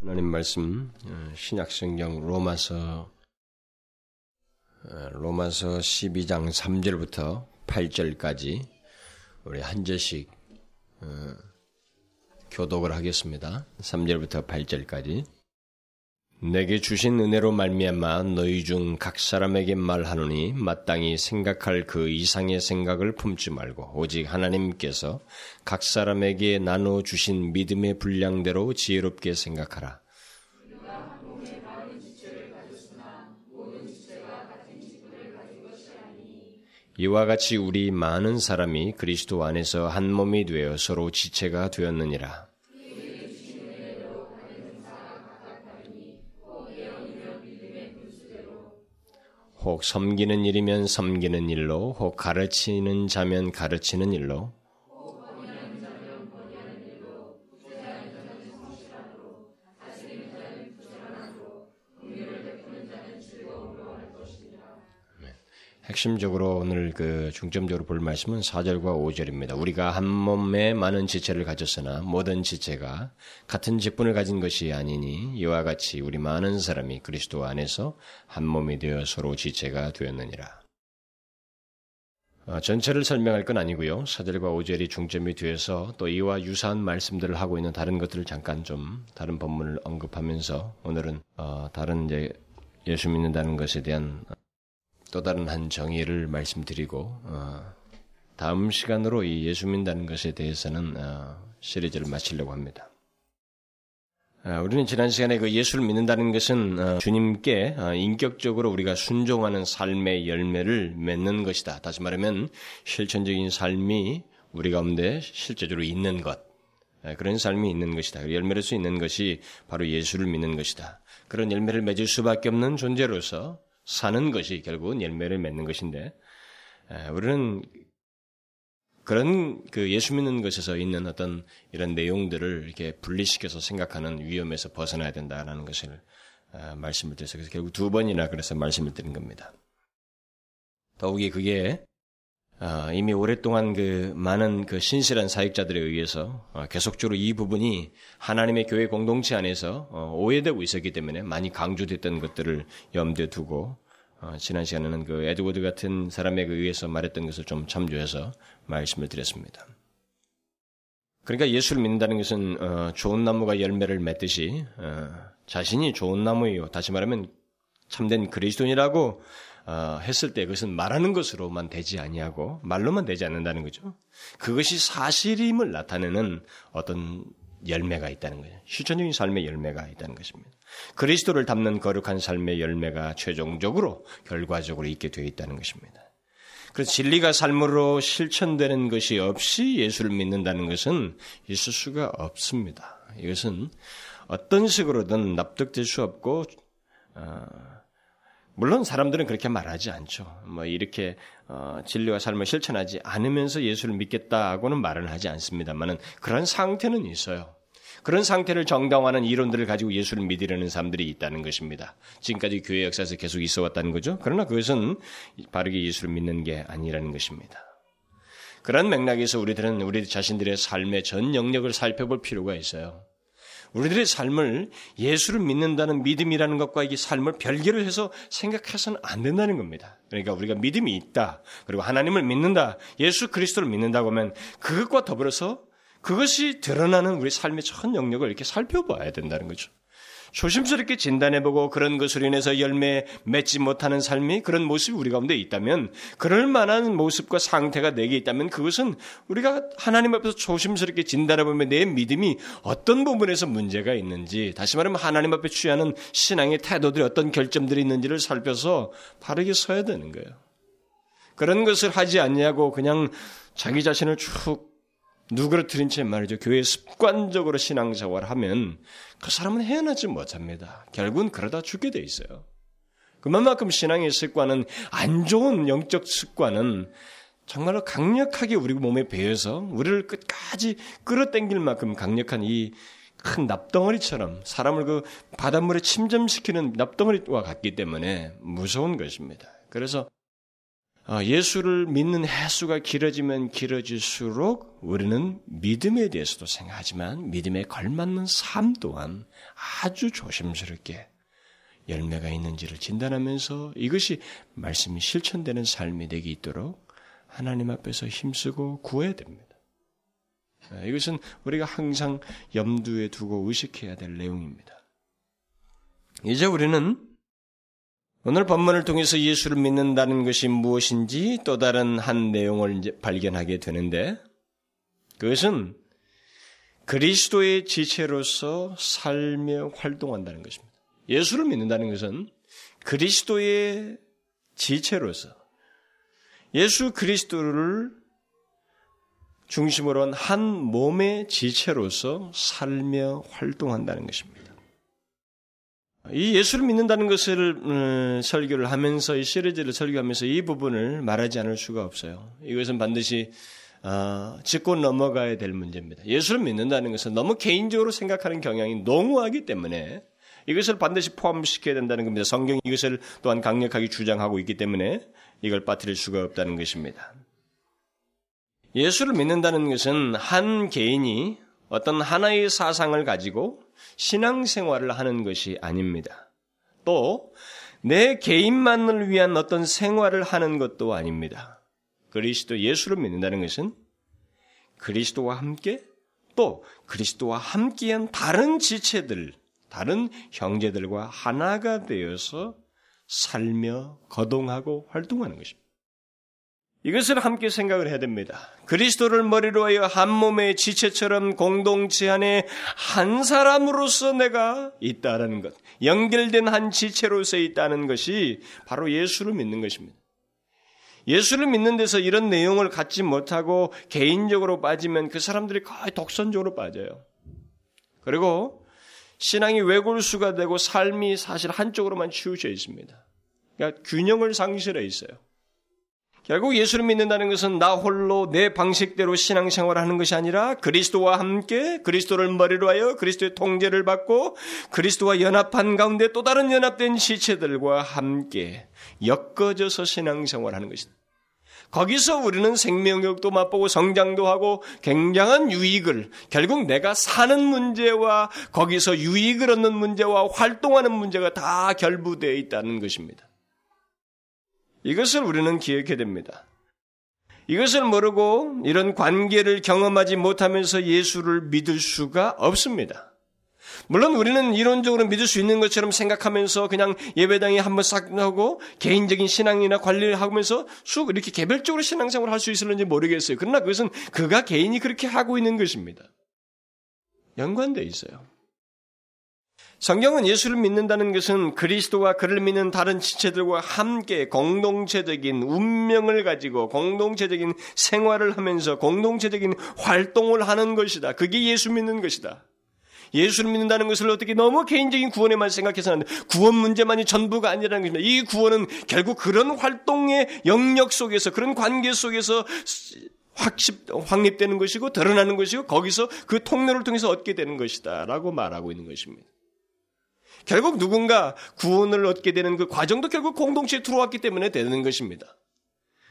하나님 말씀 어, 신약 성경 로마서 어, 로마서 12장 3절부터 8절까지 우리 한 절씩 어, 교독을 하겠습니다. 3절부터 8절까지 내게 주신 은혜로 말미암아 너희 중 각 사람에게 말하노니 마땅히 생각할 그 이상의 생각을 품지 말고 오직 하나님께서 각 사람에게 나눠 주신 믿음의 분량대로 지혜롭게 생각하라. 이와 같이 우리 많은 사람이 그리스도 안에서 한 몸이 되어 서로 지체가 되었느니라. 혹 섬기는 일이면 섬기는 일로, 혹 가르치는 자면 가르치는 일로, 핵심적으로 오늘 그 중점적으로 볼 말씀은 4절과 5절입니다. 우리가 한 몸에 많은 지체를 가졌으나 모든 지체가 같은 직분을 가진 것이 아니니 이와 같이 우리 많은 사람이 그리스도 안에서 한 몸이 되어 서로 지체가 되었느니라. 어, 전체를 설명할 건 아니고요. 4절과 5절이 중점이 되어서 또 이와 유사한 말씀들을 하고 있는 다른 것들을 잠깐 좀 다른 본문을 언급하면서 오늘은 어, 다른 이제 예수 믿는다는 것에 대한 또 다른 한 정의를 말씀드리고 어, 다음 시간으로 이 예수 믿는다는 것에 대해서는 어, 시리즈를 마치려고 합니다. 어, 우리는 지난 시간에 그 예수를 믿는다는 것은 어, 주님께 어, 인격적으로 우리가 순종하는 삶의 열매를 맺는 것이다. 다시 말하면 실천적인 삶이 우리 가운데 실제적으로 있는 것. 그런 삶이 있는 것이다. 열매를 수 있는 것이 바로 예수를 믿는 것이다. 그런 열매를 맺을 수밖에 없는 존재로서 사는 것이 결국은 열매를 맺는 것인데 우리는 그런 그 예수 믿는 것에서 있는 어떤 이런 내용들을 이렇게 분리시켜서 생각하는 위험에서 벗어나야 된다라는 것을 말씀을 드려서 그래서 결국 두 번이나 그래서 말씀을 드린 겁니다. 더욱이 그게 이미 오랫동안 그 많은 그 신실한 사역자들에 의해서 어, 계속적으로 이 부분이 하나님의 교회 공동체 안에서 어, 오해되고 있었기 때문에 많이 강조됐던 것들을 염두에 두고 어, 지난 시간에는 그 에드워드 같은 사람에 의해서 말했던 것을 좀 참조해서 말씀을 드렸습니다. 그러니까 예수를 믿는다는 것은 좋은 나무가 열매를 맺듯이 자신이 좋은 나무예요. 다시 말하면 참된 그리스도인이라고 어, 했을 때 그것은 말하는 것으로만 되지 아니하고 말로만 되지 않는다는 거죠. 그것이 사실임을 나타내는 어떤 열매가 있다는 거예요. 실천적인 삶의 열매가 있다는 것입니다. 그리스도를 담는 거룩한 삶의 열매가 최종적으로 결과적으로 있게 되어 있다는 것입니다. 그래서 진리가 삶으로 실천되는 것이 없이 예수를 믿는다는 것은 있을 수가 없습니다. 이것은 어떤 식으로든 납득될 수 없고 어, 물론 사람들은 그렇게 말하지 않죠. 뭐 이렇게 어, 진리와 삶을 실천하지 않으면서 예수를 믿겠다고는 말을 하지 않습니다만은 그런 상태는 있어요. 그런 상태를 정당화하는 이론들을 가지고 예수를 믿으려는 사람들이 있다는 것입니다. 지금까지 교회 역사에서 계속 있어 왔다는 거죠. 그러나 그것은 바르게 예수를 믿는 게 아니라는 것입니다. 그런 맥락에서 우리들은 우리 자신들의 삶의 전 영역을 살펴볼 필요가 있어요. 우리들의 삶을 예수를 믿는다는 믿음이라는 것과 이게 삶을 별개로 해서 생각해서는 안 된다는 겁니다. 그러니까 우리가 믿음이 있다. 그리고 하나님을 믿는다. 예수 그리스도를 믿는다고 하면 그것과 더불어서 그것이 드러나는 우리 삶의 전 영역을 이렇게 살펴봐야 된다는 거죠. 조심스럽게 진단해보고 그런 것으로 인해서 열매 맺지 못하는 삶이 그런 모습이 우리 가운데 있다면 그럴 만한 모습과 상태가 내게 있다면 그것은 우리가 하나님 앞에서 조심스럽게 진단해보면 내 믿음이 어떤 부분에서 문제가 있는지 다시 말하면 하나님 앞에 취하는 신앙의 태도들이 어떤 결점들이 있는지를 살펴서 바르게 서야 되는 거예요. 그런 것을 하지 않냐고 그냥 자기 자신을 쭉 누그러뜨린 채 말이죠. 교회에 습관적으로 신앙생활을 하면 그 사람은 헤어나지 못합니다. 결국은 그러다 죽게 돼 있어요. 그만큼 신앙의 습관은 안 좋은 영적 습관은 정말로 강력하게 우리 몸에 배어서 우리를 끝까지 끌어당길 만큼 강력한 이 큰 납덩어리처럼 사람을 그 바닷물에 침잠시키는 납덩어리와 같기 때문에 무서운 것입니다. 그래서 어, 예수를 믿는 횟수가 길어지면 길어질수록 우리는 믿음에 대해서도 생각하지만 믿음에 걸맞는 삶 또한 아주 조심스럽게 열매가 있는지를 진단하면서 이것이 말씀이 실천되는 삶이 되기 있도록 하나님 앞에서 힘쓰고 구해야 됩니다. 아, 이것은 우리가 항상 염두에 두고 의식해야 될 내용입니다. 이제 우리는 오늘 본문을 통해서 예수를 믿는다는 것이 무엇인지 또 다른 한 내용을 발견하게 되는데 그것은 그리스도의 지체로서 살며 활동한다는 것입니다. 예수를 믿는다는 것은 그리스도의 지체로서 예수 그리스도를 중심으로 한 한 몸의 지체로서 살며 활동한다는 것입니다. 이 예수를 믿는다는 것을 음, 설교를 하면서 이 시리즈를 설교하면서 이 부분을 말하지 않을 수가 없어요. 이것은 반드시 어, 짚고 넘어가야 될 문제입니다. 예수를 믿는다는 것은 너무 개인적으로 생각하는 경향이 농후하기 때문에 이것을 반드시 포함시켜야 된다는 겁니다. 성경이 이것을 또한 강력하게 주장하고 있기 때문에 이걸 빠뜨릴 수가 없다는 것입니다. 예수를 믿는다는 것은 한 개인이 어떤 하나의 사상을 가지고 신앙생활을 하는 것이 아닙니다. 또, 내 개인만을 위한 어떤 생활을 하는 것도 아닙니다. 그리스도 예수를 믿는다는 것은 그리스도와 함께 또 그리스도와 함께한 다른 지체들, 다른 형제들과 하나가 되어서 살며 거동하고 활동하는 것입니다. 이것을 함께 생각을 해야 됩니다. 그리스도를 머리로 하여 한 몸의 지체처럼 공동체 안에 한 사람으로서 내가 있다라는 것, 연결된 한 지체로서 있다는 것이 바로 예수를 믿는 것입니다. 예수를 믿는 데서 이런 내용을 갖지 못하고 개인적으로 빠지면 그 사람들이 거의 독선적으로 빠져요. 그리고 신앙이 외골수가 되고 삶이 사실 한쪽으로만 치우쳐 있습니다. 그러니까 균형을 상실해 있어요. 결국 예수를 믿는다는 것은 나 홀로 내 방식대로 신앙생활을 하는 것이 아니라 그리스도와 함께 그리스도를 머리로 하여 그리스도의 통제를 받고 그리스도와 연합한 가운데 또 다른 연합된 시체들과 함께 엮어져서 신앙생활하는 것이다. 거기서 우리는 생명력도 맛보고 성장도 하고 굉장한 유익을 결국 내가 사는 문제와 거기서 유익을 얻는 문제와 활동하는 문제가 다 결부되어 있다는 것입니다. 이것을 우리는 기억해야 됩니다. 이것을 모르고 이런 관계를 경험하지 못하면서 예수를 믿을 수가 없습니다. 물론 우리는 이론적으로 믿을 수 있는 것처럼 생각하면서 그냥 예배당에 한번 싹 하고 개인적인 신앙이나 관리를 하면서 쑥 이렇게 개별적으로 신앙생활을 할 수 있을는지 모르겠어요. 그러나 그것은 그가 개인이 그렇게 하고 있는 것입니다. 연관되어 있어요. 성경은 예수를 믿는다는 것은 그리스도와 그를 믿는 다른 지체들과 함께 공동체적인 운명을 가지고 공동체적인 생활을 하면서 공동체적인 활동을 하는 것이다. 그게 예수 믿는 것이다. 예수를 믿는다는 것을 어떻게 너무 개인적인 구원에만 생각해서는 구원 문제만이 전부가 아니라는 것입니다. 이 구원은 결국 그런 활동의 영역 속에서 그런 관계 속에서 확립, 확립되는 것이고 드러나는 것이고 거기서 그 통로를 통해서 얻게 되는 것이다라고 말하고 있는 것입니다. 결국 누군가 구원을 얻게 되는 그 과정도 결국 공동체에 들어왔기 때문에 되는 것입니다.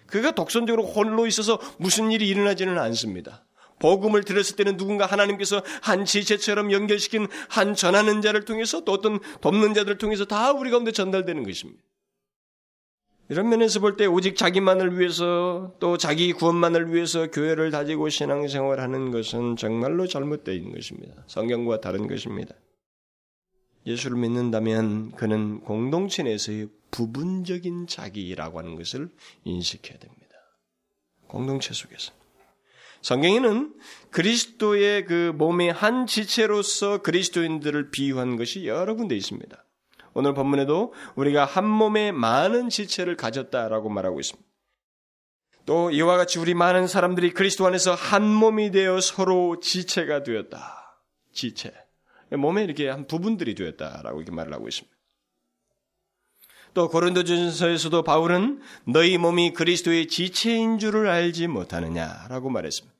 그가 독선적으로 홀로 있어서 무슨 일이 일어나지는 않습니다. 복음을 들었을 때는 누군가 하나님께서 한 지체처럼 연결시킨 한 전하는 자를 통해서 또 어떤 돕는 자들을 통해서 다 우리 가운데 전달되는 것입니다. 이런 면에서 볼 때 오직 자기만을 위해서 또 자기 구원만을 위해서 교회를 다지고 신앙생활하는 것은 정말로 잘못되어 있는 것입니다. 성경과 다른 것입니다. 예수를 믿는다면 그는 공동체 내에서의 부분적인 자기라고 하는 것을 인식해야 됩니다. 공동체 속에서. 성경에는 그리스도의 그 몸의 한 지체로서 그리스도인들을 비유한 것이 여러 군데 있습니다. 오늘 본문에도 우리가 한 몸에 많은 지체를 가졌다라고 말하고 있습니다. 또 이와 같이 우리 많은 사람들이 그리스도 안에서 한 몸이 되어 서로 지체가 되었다. 지체. 몸에 이렇게 한 부분들이 되었다라고 이렇게 말을 하고 있습니다. 또 고린도전서에서도 바울은 너희 몸이 그리스도의 지체인 줄을 알지 못하느냐라고 말했습니다.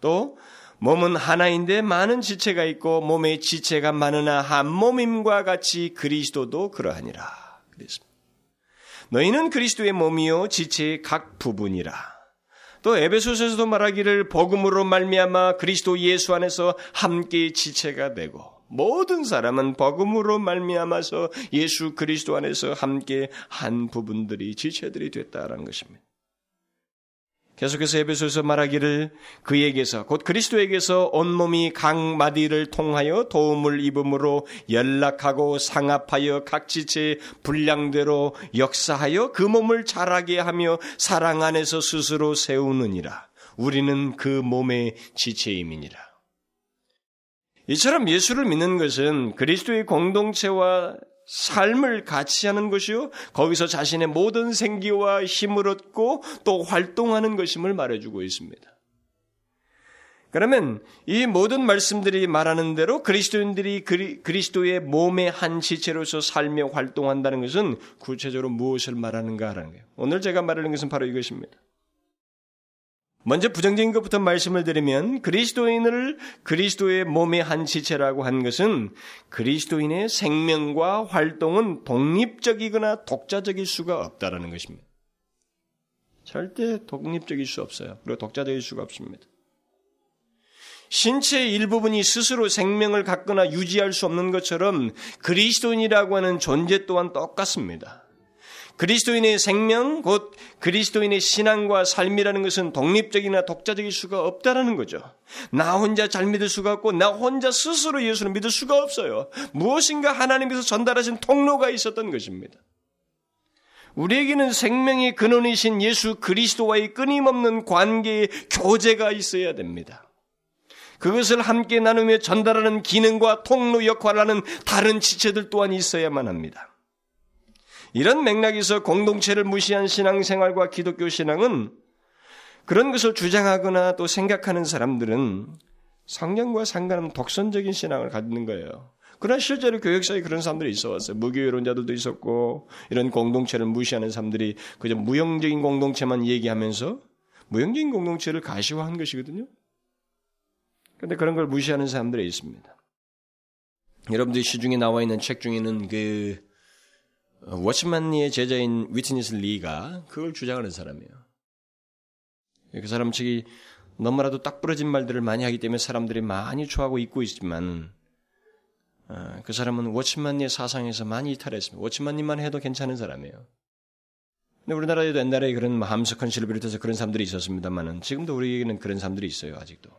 또 몸은 하나인데 많은 지체가 있고 몸의 지체가 많으나 한 몸임과 같이 그리스도도 그러하니라. 그랬습니다. 너희는 그리스도의 몸이요 지체의 각 부분이라. 또 에베소서에서도 말하기를 복음으로 말미암아 그리스도 예수 안에서 함께 지체가 되고 모든 사람은 복음으로 말미암아서 예수 그리스도 안에서 함께 한 부분들이 지체들이 됐다라는 것입니다. 계속해서 에베소에서 말하기를 그에게서 곧 그리스도에게서 온몸이 각 마디를 통하여 도움을 입음으로 연락하고 상합하여 각 지체의 분량대로 역사하여 그 몸을 자라게 하며 사랑 안에서 스스로 세우느니라. 우리는 그 몸의 지체임이니라. 이처럼 예수를 믿는 것은 그리스도의 공동체와 삶을 같이 하는 것이요. 거기서 자신의 모든 생기와 힘을 얻고 또 활동하는 것임을 말해주고 있습니다. 그러면 이 모든 말씀들이 말하는 대로 그리스도인들이 그리, 스도의 몸의 한 지체로서 살며 활동한다는 것은 구체적으로 무엇을 말하는가 하는 거예요. 오늘 제가 말하는 것은 바로 이것입니다. 먼저 부정적인 것부터 말씀을 드리면 그리스도인을 그리스도의 몸의 한 지체라고 한 것은 그리스도인의 생명과 활동은 독립적이거나 독자적일 수가 없다라는 것입니다. 절대 독립적일 수 없어요. 그리고 독자적일 수가 없습니다. 신체의 일부분이 스스로 생명을 갖거나 유지할 수 없는 것처럼 그리스도인이라고 하는 존재 또한 똑같습니다. 그리스도인의 생명, 곧 그리스도인의 신앙과 삶이라는 것은 독립적이나 독자적일 수가 없다라는 거죠. 나 혼자 잘 믿을 수가 없고, 나 혼자 스스로 예수를 믿을 수가 없어요. 무엇인가 하나님께서 전달하신 통로가 있었던 것입니다. 우리에게는 생명의 근원이신 예수 그리스도와의 끊임없는 관계의 교제가 있어야 됩니다. 그것을 함께 나누며 전달하는 기능과 통로 역할을 하는 다른 지체들 또한 있어야만 합니다. 이런 맥락에서 공동체를 무시한 신앙생활과 기독교 신앙은 그런 것을 주장하거나 또 생각하는 사람들은 성경과 상관없는 독선적인 신앙을 갖는 거예요. 그러나 실제로 교역사에 그런 사람들이 있어 왔어요. 무교이론자들도 있었고 이런 공동체를 무시하는 사람들이 그저 무형적인 공동체만 얘기하면서 무형적인 공동체를 가시화한 것이거든요. 그런데 그런 걸 무시하는 사람들이 있습니다. 여러분들이 시중에 나와 있는 책 중에는 그 워치만니의 제자인 위트니스 리가 그걸 주장하는 사람이에요. 그 사람 측이 너무나도 딱 부러진 말들을 많이 하기 때문에 사람들이 많이 좋아하고 있고 있지만 어, 그 사람은 워치만니의 사상에서 많이 이탈했습니다. 워치만니만 해도 괜찮은 사람이에요. 근데 우리나라에도 옛날에 그런 뭐 함석헌 씨를 비롯해서 그런 사람들이 있었습니다만은 지금도 우리에게는 그런 사람들이 있어요. 아직도.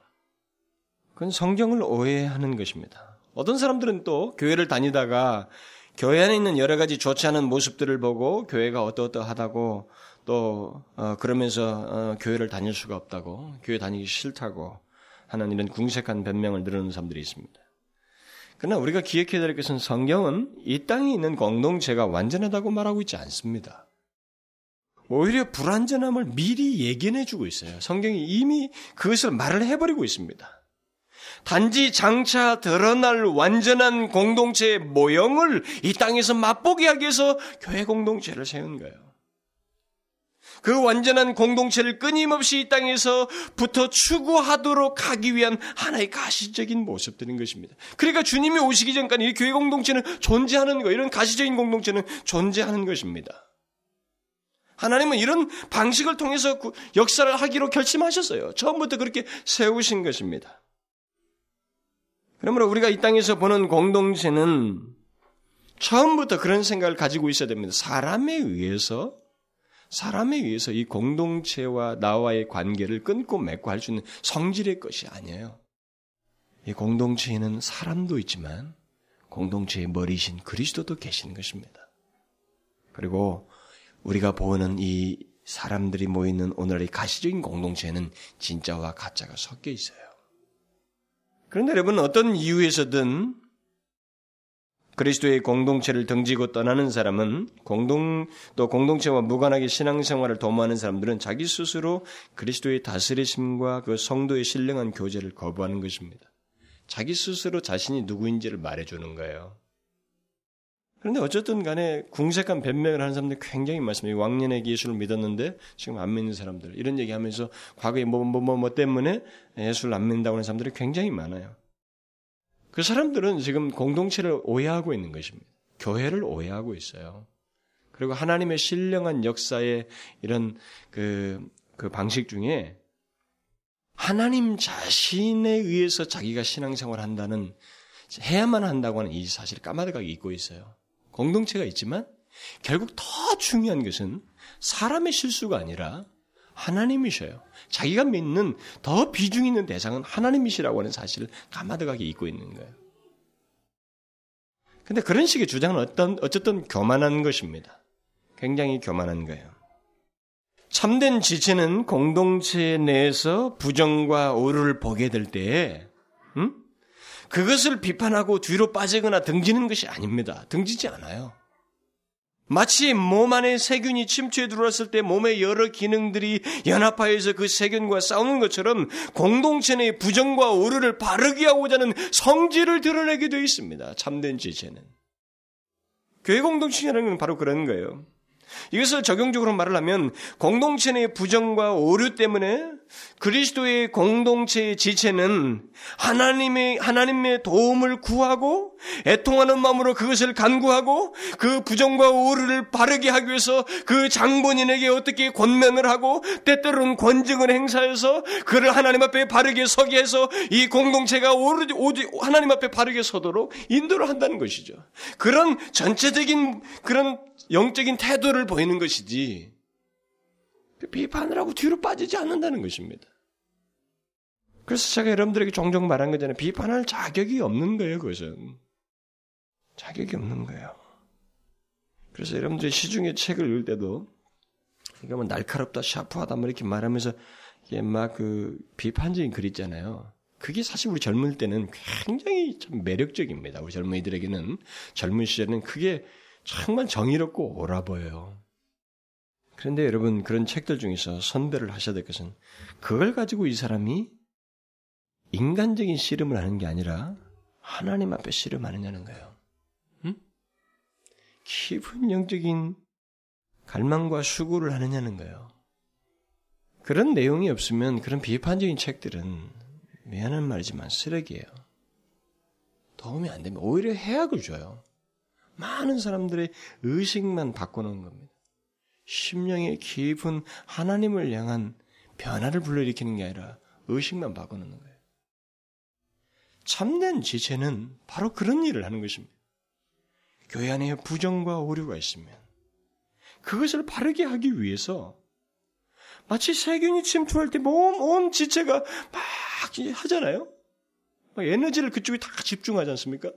그건 성경을 오해하는 것입니다. 어떤 사람들은 또 교회를 다니다가 교회 안에 있는 여러 가지 좋지 않은 모습들을 보고 교회가 어떠어떠하다고 또 어, 그러면서 어, 교회를 다닐 수가 없다고 교회 다니기 싫다고 하는 이런 궁색한 변명을 늘어놓는 사람들이 있습니다. 그러나 우리가 기억해야 될 것은 성경은 이 땅에 있는 공동체가 완전하다고 말하고 있지 않습니다. 오히려 불완전함을 미리 예견해 주고 있어요. 성경이 이미 그것을 말을 해버리고 있습니다. 단지 장차 드러날 완전한 공동체의 모형을 이 땅에서 맛보게 하기 위해서 교회 공동체를 세운 거예요. 그 완전한 공동체를 끊임없이 이 땅에서 부터 추구하도록 하기 위한 하나의 가시적인 모습들인 것입니다. 그러니까 주님이 오시기 전까지 이 교회 공동체는 존재하는 거, 이런 가시적인 공동체는 존재하는 것입니다. 하나님은 이런 방식을 통해서 역사를 하기로 결심하셨어요. 처음부터 그렇게 세우신 것입니다. 그러므로 우리가 이 땅에서 보는 공동체는 처음부터 그런 생각을 가지고 있어야 됩니다. 사람에 의해서 사람에 의해서 이 공동체와 나와의 관계를 끊고 맺고 할 수 있는 성질의 것이 아니에요. 이 공동체에는 사람도 있지만 공동체의 머리신 그리스도도 계시는 것입니다. 그리고 우리가 보는 이 사람들이 모이는 오늘의 가시적인 공동체는 진짜와 가짜가 섞여 있어요. 그런데 여러분 어떤 이유에서든 그리스도의 공동체를 등지고 떠나는 사람은 공동 또 공동체와 무관하게 신앙생활을 도모하는 사람들은 자기 스스로 그리스도의 다스리심과 그 성도의 신령한 교제를 거부하는 것입니다. 자기 스스로 자신이 누구인지를 말해주는 거예요. 그런데 어쨌든 간에 궁색한 변명을 하는 사람들이 굉장히 많습니다. 왕년에 예수를 믿었는데 지금 안 믿는 사람들 이런 얘기하면서 과거에 뭐뭐 뭐 뭐 뭐 때문에 예수를 안 믿는다고 하는 사람들이 굉장히 많아요. 그 사람들은 지금 공동체를 오해하고 있는 것입니다. 교회를 오해하고 있어요. 그리고 하나님의 신령한 역사의 이런 그, 그 방식 중에 하나님 자신에 의해서 자기가 신앙생활 한다는, 해야만 한다고 하는 이 사실 까마득하게 잊고 있어요. 공동체가 있지만 결국 더 중요한 것은 사람의 실수가 아니라 하나님이셔요. 자기가 믿는 더 비중 있는 대상은 하나님이시라고 하는 사실을 까마득하게 잊고 있는 거예요. 근데 그런 식의 주장은 어떤, 어쨌든 교만한 것입니다. 굉장히 교만한 거예요. 참된 지체는 공동체 내에서 부정과 오류를 보게 될 때에, 음? 그것을 비판하고 뒤로 빠지거나 등지는 것이 아닙니다. 등지지 않아요. 마치 몸 안에 세균이 침투해 들어왔을 때 몸의 여러 기능들이 연합하여서 그 세균과 싸우는 것처럼 공동체 의 부정과 오류를 바르게 하고자 하는 성질을 드러내게 되어 있습니다. 참된 지체는. 교회 공동체라는 건 바로 그런 거예요. 이것을 적용적으로 말을 하면 공동체 의 부정과 오류 때문에 그리스도의 공동체의 지체는 하나님의 하나님의 도움을 구하고 애통하는 마음으로 그것을 간구하고 그 부정과 오류를 바르게 하기 위해서 그 장본인에게 어떻게 권면을 하고 때때로는 권증을 행사해서 그를 하나님 앞에 바르게 서게 해서 이 공동체가 오르 하나님 앞에 바르게 서도록 인도를 한다는 것이죠. 그런 전체적인 그런 영적인 태도를 보이는 것이지 비판을 하고 뒤로 빠지지 않는다는 것입니다. 그래서 제가 여러분들에게 종종 말한 거잖아요. 비판할 자격이 없는 거예요, 그것은. 자격이 없는 거예요. 그래서 여러분들이 시중에 책을 읽을 때도, 이거 뭐 날카롭다, 샤프하다, 뭐 이렇게 말하면서, 이게 막 그 비판적인 글 있잖아요. 그게 사실 우리 젊을 때는 굉장히 참 매력적입니다. 우리 젊은이들에게는, 젊은 시절에는 그게 정말 정의롭고 옳아 보여요. 그런데 여러분 그런 책들 중에서 선별을 하셔야 될 것은 그걸 가지고 이 사람이 인간적인 씨름을 하는 게 아니라 하나님 앞에 씨름하느냐는 거예요. 응? 깊은 영적인 갈망과 수고를 하느냐는 거예요. 그런 내용이 없으면 그런 비판적인 책들은 미안한 말이지만 쓰레기예요. 도움이 안 되면 오히려 해악을 줘요. 많은 사람들의 의식만 바꿔놓은 겁니다. 심령의 깊은 하나님을 향한 변화를 불러일으키는 게 아니라 의식만 바꿔놓는 거예요. 참된 지체는 바로 그런 일을 하는 것입니다. 교회 안에 부정과 오류가 있으면 그것을 바르게 하기 위해서 마치 세균이 침투할 때 몸 온 지체가 막 하잖아요. 에너지를 그쪽에 다 집중하지 않습니까?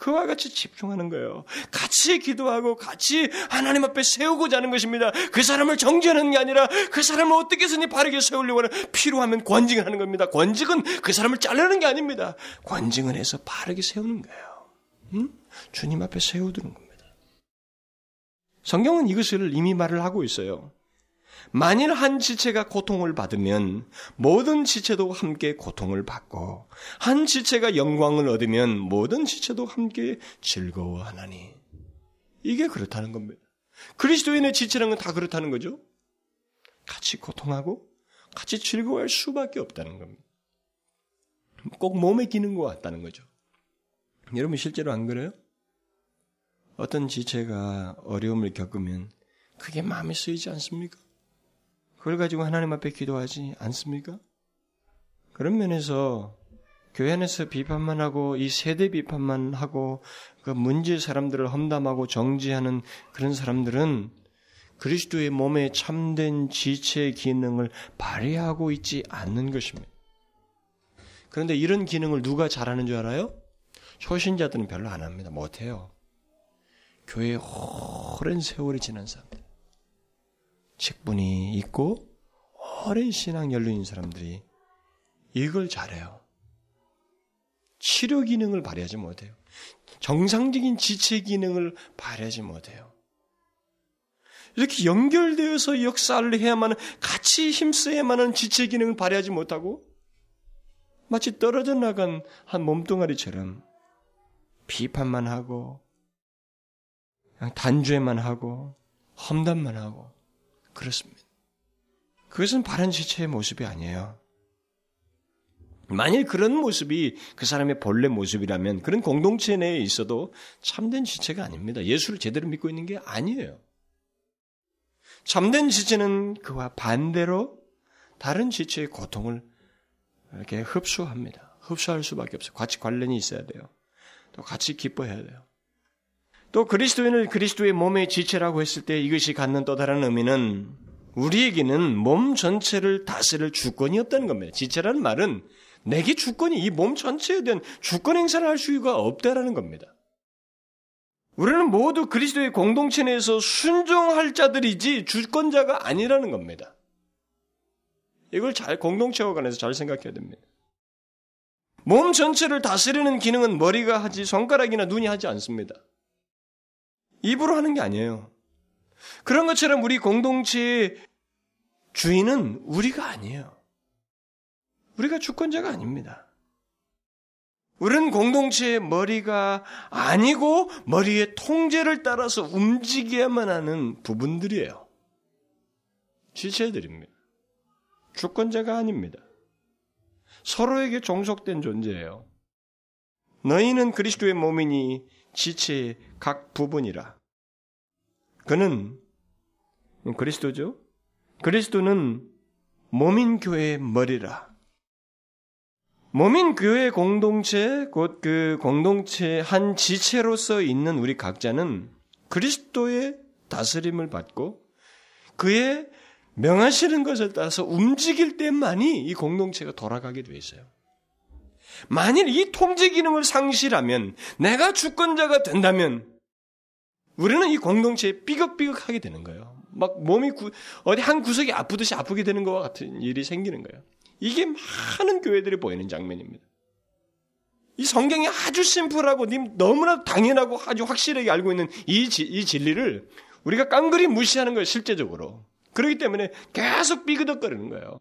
그와 같이 집중하는 거예요. 같이 기도하고 같이 하나님 앞에 세우고자 하는 것입니다. 그 사람을 정죄하는 게 아니라 그 사람을 어떻게 해서 니 바르게 세우려고 하는 필요하면 권징을 하는 겁니다. 권징은 그 사람을 자르는 게 아닙니다. 권징을 해서 바르게 세우는 거예요. 음? 주님 앞에 세우두는 겁니다. 성경은 이것을 이미 말을 하고 있어요. 만일 한 지체가 고통을 받으면 모든 지체도 함께 고통을 받고 한 지체가 영광을 얻으면 모든 지체도 함께 즐거워하나니 이게 그렇다는 겁니다. 그리스도인의 지체라는 건 다 그렇다는 거죠. 같이 고통하고 같이 즐거워할 수밖에 없다는 겁니다. 꼭 몸의 기능과 같다는 거죠. 여러분 실제로 안 그래요? 어떤 지체가 어려움을 겪으면 그게 마음에 쓰이지 않습니까? 그걸 가지고 하나님 앞에 기도하지 않습니까? 그런 면에서 교회 안에서 비판만 하고 이 세대 비판만 하고 그 문제 사람들을 험담하고 정지하는 그런 사람들은 그리스도의 몸에 참된 지체 기능을 발휘하고 있지 않는 것입니다. 그런데 이런 기능을 누가 잘하는 줄 알아요? 초신자들은 별로 안 합니다. 못해요. 교회에 오랜 세월이 지난 사람들. 직분이 있고 오랜 신앙 연륜인 사람들이 이걸 잘해요. 치료 기능을 발휘하지 못해요. 정상적인 지체 기능을 발휘하지 못해요. 이렇게 연결되어서 역사를 해야만 같이 힘써야만 하는 지체 기능을 발휘하지 못하고 마치 떨어져 나간 한 몸뚱아리처럼 비판만 하고 단죄만 하고 험담만 하고 그렇습니다. 그것은 바른 지체의 모습이 아니에요. 만일 그런 모습이 그 사람의 본래 모습이라면 그런 공동체 내에 있어도 참된 지체가 아닙니다. 예수를 제대로 믿고 있는 게 아니에요. 참된 지체는 그와 반대로 다른 지체의 고통을 이렇게 흡수합니다. 흡수할 수밖에 없어요. 같이 관련이 있어야 돼요. 또 같이 기뻐해야 돼요. 또 그리스도인을 그리스도의 몸의 지체라고 했을 때 이것이 갖는 또 다른 의미는 우리에게는 몸 전체를 다스릴 주권이 없다는 겁니다. 지체라는 말은 내게 주권이 이 몸 전체에 대한 주권 행사를 할 수가 없다라는 겁니다. 우리는 모두 그리스도의 공동체 내에서 순종할 자들이지 주권자가 아니라는 겁니다. 이걸 잘 공동체와 관해서 잘 생각해야 됩니다. 몸 전체를 다스리는 기능은 머리가 하지 손가락이나 눈이 하지 않습니다. 입으로 하는 게 아니에요. 그런 것처럼 우리 공동체의 주인은 우리가 아니에요. 우리가 주권자가 아닙니다. 우리는 공동체의 머리가 아니고 머리의 통제를 따라서 움직여야만 하는 부분들이에요. 지체들입니다. 주권자가 아닙니다. 서로에게 종속된 존재예요. 너희는 그리스도의 몸이니 지체의 각 부분이라. 그는 그리스도죠. 그리스도는 몸인 교회의 머리라. 몸인 교회 공동체, 곧 그 공동체 한 지체로서 있는 우리 각자는 그리스도의 다스림을 받고 그의 명하시는 것을 따라서 움직일 때만이 이 공동체가 돌아가게 돼 있어요. 만일 이 통제 기능을 상실하면 내가 주권자가 된다면 우리는 이 공동체에 삐걱삐걱하게 되는 거예요. 막 몸이 구, 어디 한 구석이 아프듯이 아프게 되는 것과 같은 일이 생기는 거예요. 이게 많은 교회들이 보이는 장면입니다. 이 성경이 아주 심플하고 너무나 당연하고 아주 확실하게 알고 있는 이, 이 진리를 우리가 깡그리 무시하는 거예요, 실제적으로. 그렇기 때문에 계속 삐그덕거리는 거예요.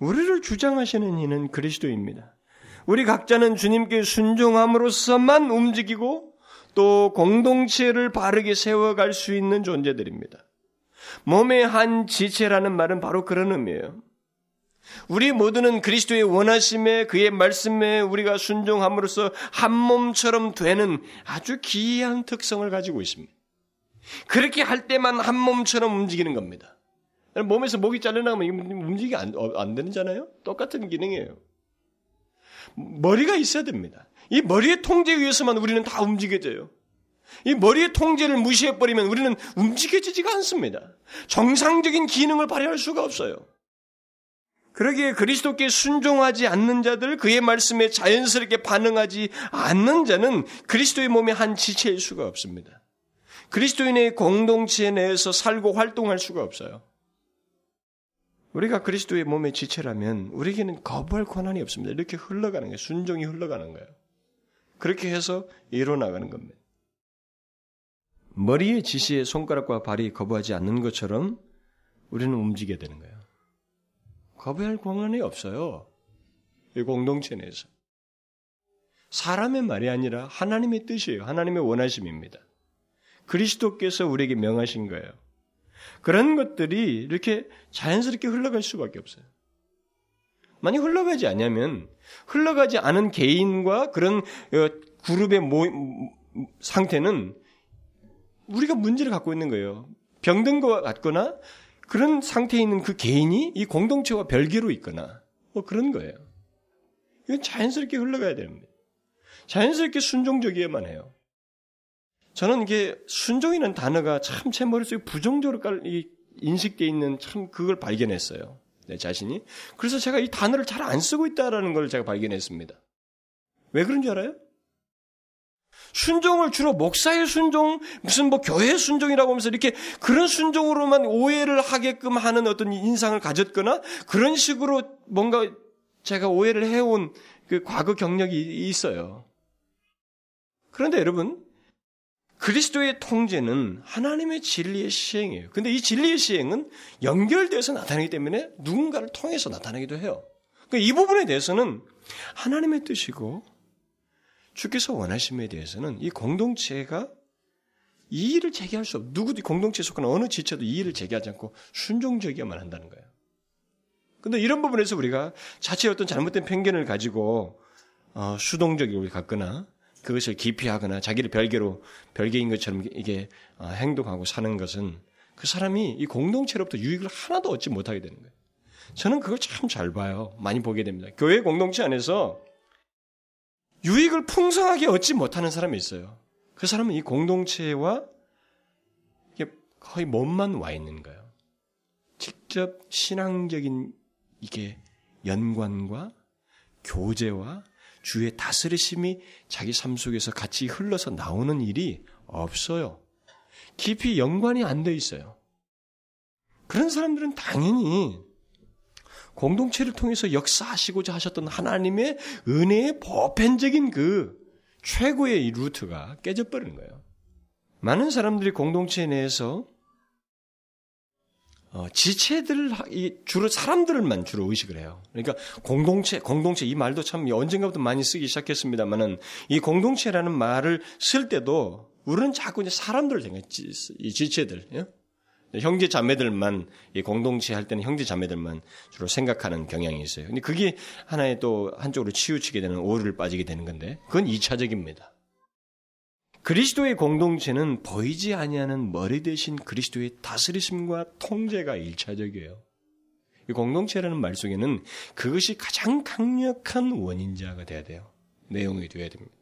우리를 주장하시는 이는 그리스도입니다. 우리 각자는 주님께 순종함으로써만 움직이고 또 공동체를 바르게 세워갈 수 있는 존재들입니다. 몸의 한 지체라는 말은 바로 그런 의미예요. 우리 모두는 그리스도의 원하심에 그의 말씀에 우리가 순종함으로써 한 몸처럼 되는 아주 기이한 특성을 가지고 있습니다. 그렇게 할 때만 한 몸처럼 움직이는 겁니다. 몸에서 목이 잘려나가면 움직이기 안, 어, 안 되잖아요? 똑같은 기능이에요. 머리가 있어야 됩니다. 이 머리의 통제에 의해서만 우리는 다 움직여져요. 이 머리의 통제를 무시해버리면 우리는 움직여지지가 않습니다. 정상적인 기능을 발휘할 수가 없어요. 그러기에 그리스도께 순종하지 않는 자들, 그의 말씀에 자연스럽게 반응하지 않는 자는 그리스도의 몸의 한 지체일 수가 없습니다. 그리스도인의 공동체 내에서 살고 활동할 수가 없어요. 우리가 그리스도의 몸의 지체라면 우리에게는 거부할 권한이 없습니다. 이렇게 흘러가는 거예요. 순종이 흘러가는 거예요. 그렇게 해서 이뤄나가는 겁니다. 머리의 지시에 손가락과 발이 거부하지 않는 것처럼 우리는 움직여야 되는 거예요. 거부할 권한이 없어요. 이 공동체 내에서. 사람의 말이 아니라 하나님의 뜻이에요. 하나님의 원하심입니다. 그리스도께서 우리에게 명하신 거예요. 그런 것들이 이렇게 자연스럽게 흘러갈 수밖에 없어요. 만약 흘러가지 않냐면 흘러가지 않은 개인과 그런 어, 그룹의 모, 상태는 우리가 문제를 갖고 있는 거예요. 병든 것 같거나 그런 상태에 있는 그 개인이 이 공동체와 별개로 있거나 뭐 그런 거예요. 이건 자연스럽게 흘러가야 됩니다. 자연스럽게 순종적이어야만 해요. 저는 이게 순종이라는 단어가 참 제 머릿속에 부정적으로 인식되어 있는 참 그걸 발견했어요. 내 자신이. 그래서 제가 이 단어를 잘 안 쓰고 있다라는 걸 제가 발견했습니다. 왜 그런 줄 알아요? 순종을 주로 목사의 순종, 무슨 뭐 교회 순종이라고 하면서 이렇게 그런 순종으로만 오해를 하게끔 하는 어떤 인상을 가졌거나 그런 식으로 뭔가 제가 오해를 해온 그 과거 경력이 있어요. 그런데 여러분, 그리스도의 통제는 하나님의 진리의 시행이에요. 근데 이 진리의 시행은 연결돼서 나타나기 때문에 누군가를 통해서 나타나기도 해요. 그러니까 이 부분에 대해서는 하나님의 뜻이고 주께서 원하심에 대해서는 이 공동체가 이의를 제기할 수 없, 누구도 공동체에 속한 어느 지체도 이의를 제기하지 않고 순종적이어야만 한다는 거예요. 근데 이런 부분에서 우리가 자체 어떤 잘못된 편견을 가지고 어, 수동적으로 갖거나 그것을 기피하거나 자기를 별개로 별개인 것처럼 이게 어, 행동하고 사는 것은 그 사람이 이 공동체로부터 유익을 하나도 얻지 못하게 되는 거예요. 저는 그걸 참 잘 봐요. 많이 보게 됩니다. 교회 공동체 안에서 유익을 풍성하게 얻지 못하는 사람이 있어요. 그 사람은 이 공동체와 거의 몸만 와 있는 거예요. 직접 신앙적인 이게 연관과 교제와 주의 다스리심이 자기 삶 속에서 같이 흘러서 나오는 일이 없어요. 깊이 연관이 안 돼 있어요. 그런 사람들은 당연히 공동체를 통해서 역사하시고자 하셨던 하나님의 은혜의 보편적인 그 최고의 이 루트가 깨져버리는 거예요. 많은 사람들이 공동체 내에서 어, 지체들 주로 사람들만 주로 의식을 해요. 그러니까 공동체 공동체 이 말도 참 언젠가부터 많이 쓰기 시작했습니다만은 이 공동체라는 말을 쓸 때도 우리는 자꾸 이제 사람들을 생각해 이 지체들 예? 형제 자매들만 이 공동체 할 때는 형제 자매들만 주로 생각하는 경향이 있어요. 근데 그게 하나의 또 한쪽으로 치우치게 되는 오류를 빠지게 되는 건데 그건 2차적입니다. 그리스도의 공동체는 보이지 아니하는 머리 대신 그리스도의 다스리심과 통제가 일차적이에요. 이 공동체라는 말 속에는 그것이 가장 강력한 원인자가 돼야 돼요. 내용이 되어야 됩니다.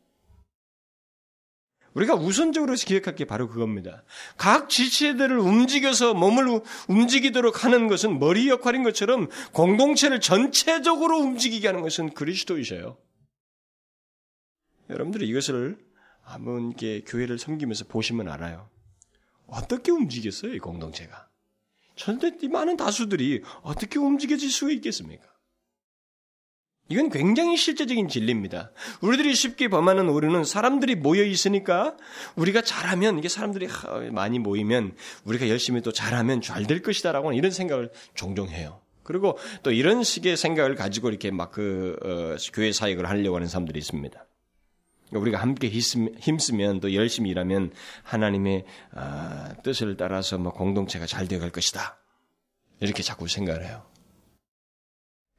우리가 우선적으로 기억할 게 바로 그겁니다. 각 지체들을 움직여서 몸을 움직이도록 하는 것은 머리 역할인 것처럼 공동체를 전체적으로 움직이게 하는 것은 그리스도이셔요. 여러분들이 이것을 한번 이렇게 교회를 섬기면서 보시면 알아요. 어떻게 움직였어요, 이 공동체가? 전대 이 많은 다수들이 어떻게 움직여질 수가 있겠습니까? 이건 굉장히 실제적인 진리입니다. 우리들이 쉽게 범하는 오류는 사람들이 모여 있으니까 우리가 잘하면 이게 사람들이 많이 모이면 우리가 열심히 또 잘하면 잘 될 것이다라고 이런 생각을 종종 해요. 그리고 또 이런 식의 생각을 가지고 이렇게 막그 어, 교회 사역을 하려고 하는 사람들이 있습니다. 우리가 함께 힘쓰면 또 열심히 일하면 하나님의 아, 뜻을 따라서 뭐 공동체가 잘 되어갈 것이다. 이렇게 자꾸 생각을 해요.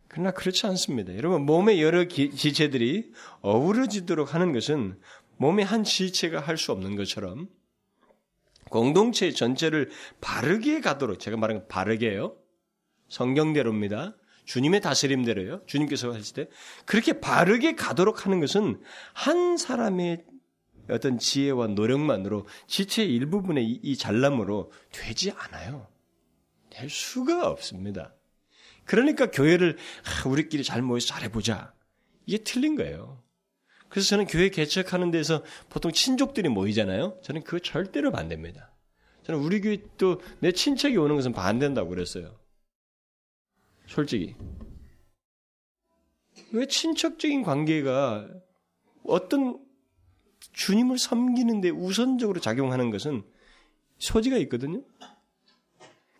그러나 그렇지 않습니다. 여러분 몸의 여러 지체들이 어우러지도록 하는 것은 몸의 한 지체가 할 수 없는 것처럼 공동체 전체를 바르게 가도록 제가 말한 건 바르게요. 성경대로입니다. 주님의 다스림대로요. 주님께서 하실 때 그렇게 바르게 가도록 하는 것은 한 사람의 어떤 지혜와 노력만으로 지체의 일부분의 이, 이 잘남으로 되지 않아요. 될 수가 없습니다. 그러니까 교회를 아, 우리끼리 잘 모여서 잘해보자. 이게 틀린 거예요. 그래서 저는 교회 개척하는 데서 보통 친족들이 모이잖아요. 저는 그거 절대로 반대입니다. 저는 우리 교회 또 내 친척이 오는 것은 반대한다고 그랬어요. 솔직히. 왜 친척적인 관계가 어떤 주님을 섬기는데 우선적으로 작용하는 것은 소지가 있거든요.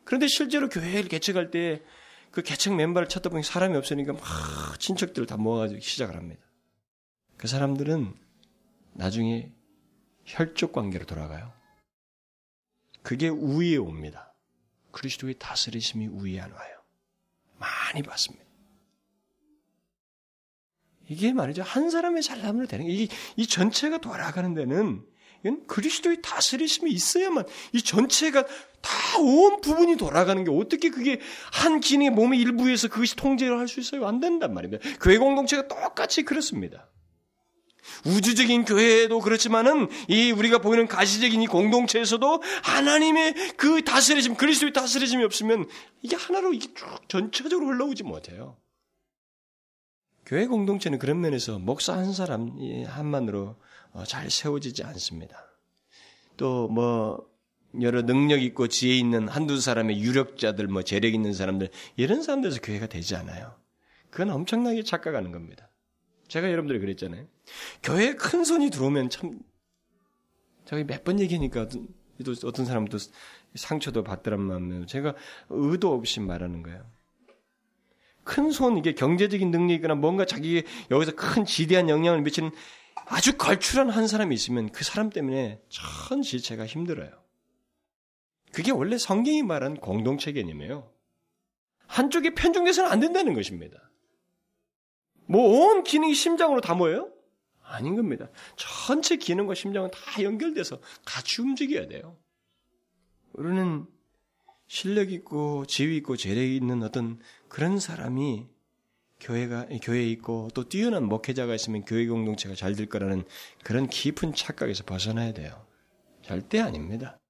그런데 실제로 교회를 개척할 때 그 개척 멤버를 찾다 보니 사람이 없으니까 막 친척들을 다 모아가지고 시작을 합니다. 그 사람들은 나중에 혈족 관계로 돌아가요. 그게 우위에 옵니다. 그리스도의 다스리심이 우위에 안 와요. 많이 봤습니다. 이게 말이죠. 한 사람의 잘남으로 되는 게, 이, 이 전체가 돌아가는 데는, 이건 그리스도의 다스리심이 있어야만, 이 전체가 다 온 부분이 돌아가는 게 어떻게 그게 한 기능의 몸의 일부에서 그것이 통제를 할 수 있어요? 안 된단 말입니다. 교회 공동체가 똑같이 그렇습니다. 우주적인 교회도 그렇지만은 이 우리가 보이는 가시적인 이 공동체에서도 하나님의 그 다스리심, 그리스도의 다스리심이 없으면 이게 하나로 이게 쭉 전체적으로 흘러오지 못해요. 교회 공동체는 그런 면에서 목사 한 사람 한만으로 어, 잘 세워지지 않습니다. 또 뭐 여러 능력 있고 지혜 있는 한두 사람의 유력자들, 뭐 재력 있는 사람들 이런 사람들에서 교회가 되지 않아요. 그건 엄청나게 착각하는 겁니다. 제가 여러분들이 그랬잖아요. 교회에 큰 손이 들어오면 참, 저기 몇번 얘기하니까 어떤, 어떤 사람은 또 상처도 받더란 마음에 제가 의도 없이 말하는 거예요. 큰 손, 이게 경제적인 능력이거나 뭔가 자기 여기서 큰 지대한 영향을 미치는 아주 걸출한 한 사람이 있으면 그 사람 때문에 전 지체가 힘들어요. 그게 원래 성경이 말한 공동체 개념이에요. 한쪽에 편중돼서는 안 된다는 것입니다. 뭐 온 기능이 심장으로 다 모여요? 아닌 겁니다. 전체 기능과 심장은 다 연결돼서 같이 움직여야 돼요. 우리는 실력 있고 지위 있고 재력 있는 어떤 그런 사람이 교회가 교회에 있고 또 뛰어난 목회자가 있으면 교회 공동체가 잘 될 거라는 그런 깊은 착각에서 벗어나야 돼요. 절대 아닙니다.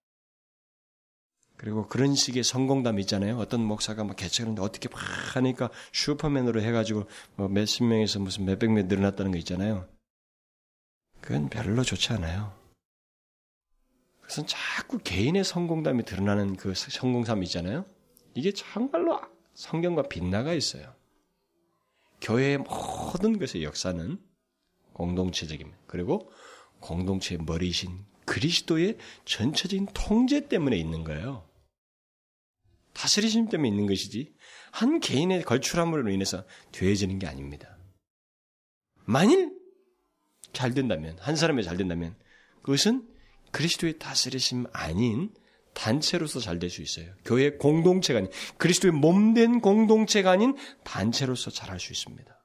그리고 그런 식의 성공담 있잖아요. 어떤 목사가 막 개척하는데 어떻게 막 하니까 슈퍼맨으로 해가지고 뭐 몇십 명에서 무슨 몇백 명 늘어났다는 거 있잖아요. 그건 별로 좋지 않아요. 그래서 자꾸 개인의 성공담이 드러나는 그 성공담 있잖아요. 이게 정말로 성경과 빗나가 있어요. 교회의 모든 것의 역사는 공동체적입니다. 그리고 공동체의 머리신 그리스도의 전체적인 통제 때문에 있는 거예요. 다스리심 때문에 있는 것이지 한 개인의 걸출함으로 인해서 되어지는 게 아닙니다. 만일 잘 된다면 한 사람이 잘 된다면 그것은 그리스도의 다스리심 아닌 단체로서 잘 될 수 있어요. 교회 공동체가 아닌 그리스도의 몸된 공동체가 아닌 단체로서 잘 할 수 있습니다.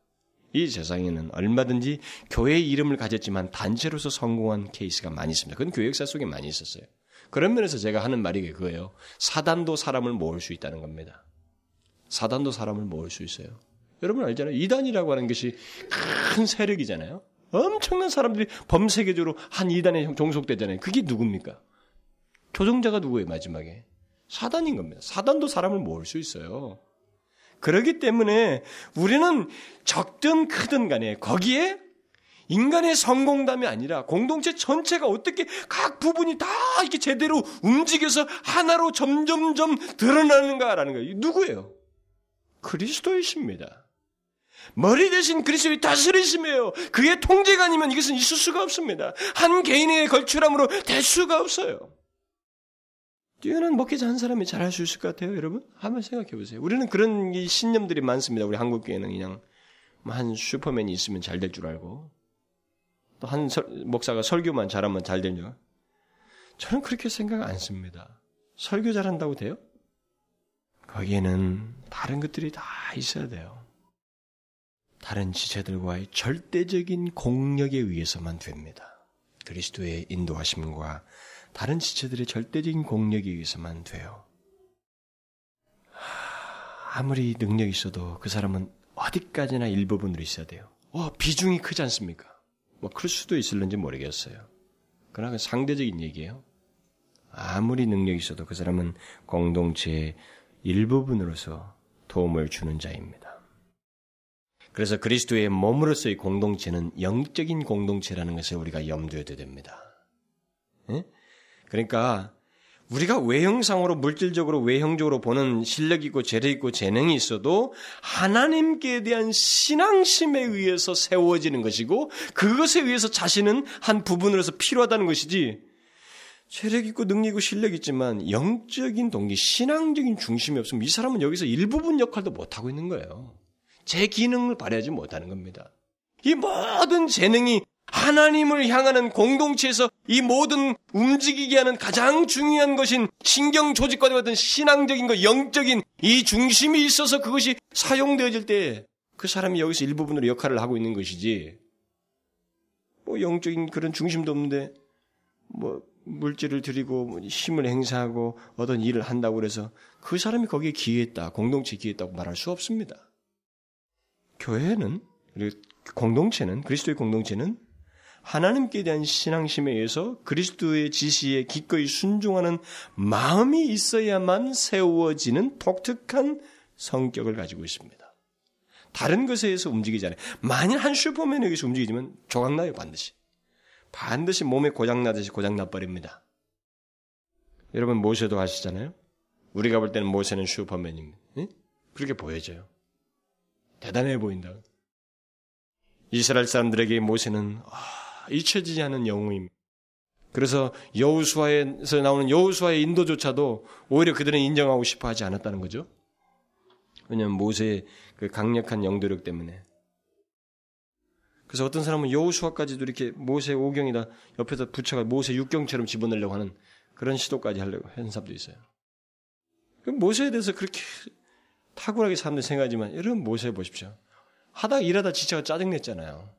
이 세상에는 얼마든지 교회의 이름을 가졌지만 단체로서 성공한 케이스가 많이 있습니다. 그건 교회 역사 속에 많이 있었어요. 그런 면에서 제가 하는 말이 그거예요. 사단도 사람을 모을 수 있다는 겁니다. 사단도 사람을 모을 수 있어요. 여러분 알잖아요. 이단이라고 하는 것이 큰 세력이잖아요. 엄청난 사람들이 범세계적으로 한 이단에 종속되잖아요. 그게 누굽니까? 조종자가 누구예요, 마지막에? 사단인 겁니다. 사단도 사람을 모을 수 있어요. 그렇기 때문에 우리는 적든 크든 간에 거기에 인간의 성공담이 아니라 공동체 전체가 어떻게 각 부분이 다 이렇게 제대로 움직여서 하나로 점점점 드러나는가라는 거예요. 누구예요? 그리스도이십니다. 머리 대신 그리스도의 다스리심이에요. 그의 통제가 아니면 이것은 있을 수가 없습니다. 한 개인의 걸출함으로 될 수가 없어요. 뛰어난 목회자 한 사람이 잘할 수 있을 것 같아요, 여러분? 한번 생각해 보세요. 우리는 그런 신념들이 많습니다. 우리 한국 교회는 그냥 한 슈퍼맨이 있으면 잘 될 줄 알고 또 한 목사가 설교만 잘하면 잘 되냐? 저는 그렇게 생각 안 씁니다. 설교 잘한다고 돼요? 거기에는 다른 것들이 다 있어야 돼요. 다른 지체들과의 절대적인 공력에 의해서만 됩니다. 그리스도의 인도하심과 다른 지체들의 절대적인 공력에 의해서만 돼요. 아무리 능력이 있어도 그 사람은 어디까지나 일부분으로 있어야 돼요. 와, 비중이 크지 않습니까? 뭐, 클 수도 있을는지 모르겠어요. 그러나 상대적인 얘기예요. 아무리 능력이 있어도 그 사람은 공동체의 일부분으로서 도움을 주는 자입니다. 그래서 그리스도의 몸으로서의 공동체는 영적인 공동체라는 것을 우리가 염두에 둬야 됩니다. 예? 그러니까 우리가 외형상으로 물질적으로 외형적으로 보는 실력 있고 재력 있고 재능이 있어도 하나님께 대한 신앙심에 의해서 세워지는 것이고 그것에 의해서 자신은 한 부분으로서 필요하다는 것이지 재력 있고 능력 있고 실력 있지만 영적인 동기, 신앙적인 중심이 없으면 이 사람은 여기서 일부분 역할도 못 하고 있는 거예요. 제 기능을 발휘하지 못하는 겁니다. 이 모든 재능이 하나님을 향하는 공동체에서 이 모든 움직이게 하는 가장 중요한 것인 신경 조직과 같은 신앙적인 것, 영적인 이 중심이 있어서 그것이 사용되어질 때 그 사람이 여기서 일부분으로 역할을 하고 있는 것이지, 뭐 영적인 그런 중심도 없는데, 뭐 물질을 드리고 뭐 힘을 행사하고 어떤 일을 한다고 그래서 그 사람이 거기에 기여했다, 공동체에 기여했다고 말할 수 없습니다. 교회는, 그리고 공동체는, 그리스도의 공동체는 하나님께 대한 신앙심에 의해서 그리스도의 지시에 기꺼이 순종하는 마음이 있어야만 세워지는 독특한 성격을 가지고 있습니다. 다른 것에 의해서 움직이지 않아요. 만일 한 슈퍼맨에 의해서 움직이지만 조각나요, 반드시. 반드시 몸에 고장나듯이 고장나버립니다. 여러분, 모세도 아시잖아요? 우리가 볼 때는 모세는 슈퍼맨입니다. 네? 그렇게 보여져요. 대단해 보인다. 이스라엘 사람들에게 모세는 아, 잊혀지지 않는 영웅입니다. 그래서 여우수아에서 나오는 여우수아의 인도조차도 오히려 그들은 인정하고 싶어 하지 않았다는 거죠. 왜냐하면 모세의 그 강력한 영도력 때문에. 그래서 어떤 사람은 여우수아까지도 이렇게 모세 오경이다 옆에서 붙여가 모세 육경처럼 집어넣으려고 하는 그런 시도까지 하려고 한 사람도 있어요. 그 모세에 대해서 그렇게 탁월하게 사람들 생각하지만 여러분 모세 보십시오. 하다가 일하다 지쳐가 짜증냈잖아요.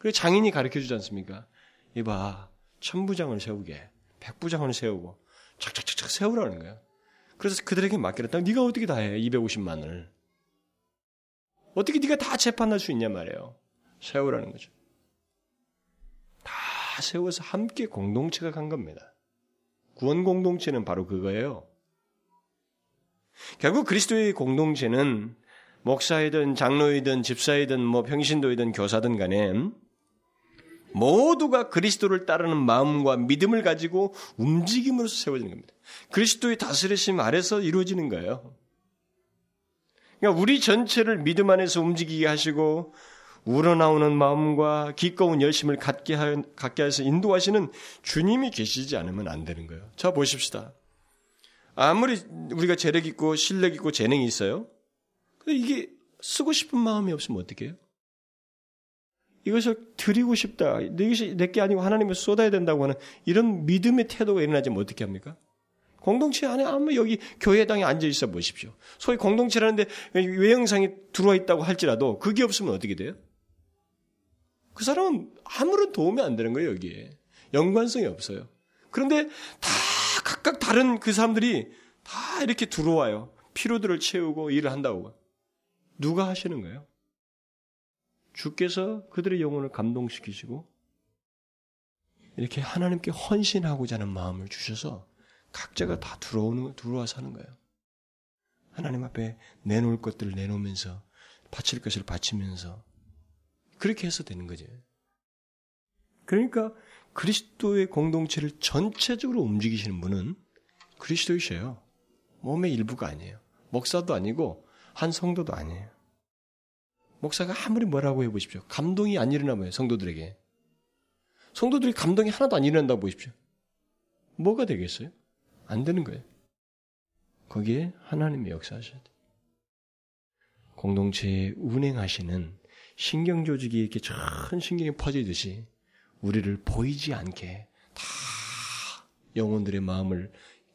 그리고 장인이 가르쳐 주지 않습니까? 이봐, 천부장을 세우게, 백부장을 세우고, 착착착착 세우라는 거야. 그래서 그들에게 맡기랬다. 네가 어떻게 다 해? 250만을. 어떻게 네가 다 재판할 수 있냐 말이에요. 세우라는 거죠. 다 세워서 함께 공동체가 간 겁니다. 구원 공동체는 바로 그거예요. 결국 그리스도의 공동체는 목사이든 장로이든 집사이든 뭐 평신도이든 교사든 간에 모두가 그리스도를 따르는 마음과 믿음을 가지고 움직임으로서 세워지는 겁니다. 그리스도의 다스리심 아래서 이루어지는 거예요. 그러니까 우리 전체를 믿음 안에서 움직이게 하시고 우러나오는 마음과 기꺼운 열심을 갖게, 하, 갖게 해서 인도하시는 주님이 계시지 않으면 안 되는 거예요. 자, 보십시다. 아무리 우리가 재력 있고 실력 있고 재능이 있어요. 근데 이게 쓰고 싶은 마음이 없으면 어떻게 해요? 이것을 드리고 싶다. 이것이 내게 아니고 하나님을 쏟아야 된다고 하는 이런 믿음의 태도가 일어나지 면 어떻게 합니까? 공동체 안에 아무 여기 교회당에 앉아 있어 보십시오. 소위 공동체라는데 외형상이 들어와 있다고 할지라도 그게 없으면 어떻게 돼요? 그 사람은 아무런 도움이 안 되는 거예요, 여기에. 연관성이 없어요. 그런데 다 각각 다른 그 사람들이 다 이렇게 들어와요. 피로들을 채우고 일을 한다고. 누가 하시는 거예요? 주께서 그들의 영혼을 감동시키시고 이렇게 하나님께 헌신하고자 하는 마음을 주셔서 각자가 다 들어오는 들어와서 하는 거예요. 하나님 앞에 내놓을 것들을 내놓으면서 바칠 것을 바치면서 그렇게 해서 되는 거죠. 그러니까 그리스도의 공동체를 전체적으로 움직이시는 분은 그리스도이셔요. 몸의 일부가 아니에요. 목사도 아니고 한 성도도 아니에요. 목사가 아무리 뭐라고 해보십시오. 감동이 안 일어나면 성도들에게. 성도들이 감동이 하나도 안 일어난다고 보십시오. 뭐가 되겠어요? 안 되는 거예요. 거기에 하나님이 역사하셔야 돼요. 공동체에 운행하시는 신경 조직이 이렇게 전 신경이 퍼지듯이 우리를 보이지 않게 다 영혼들의 마음을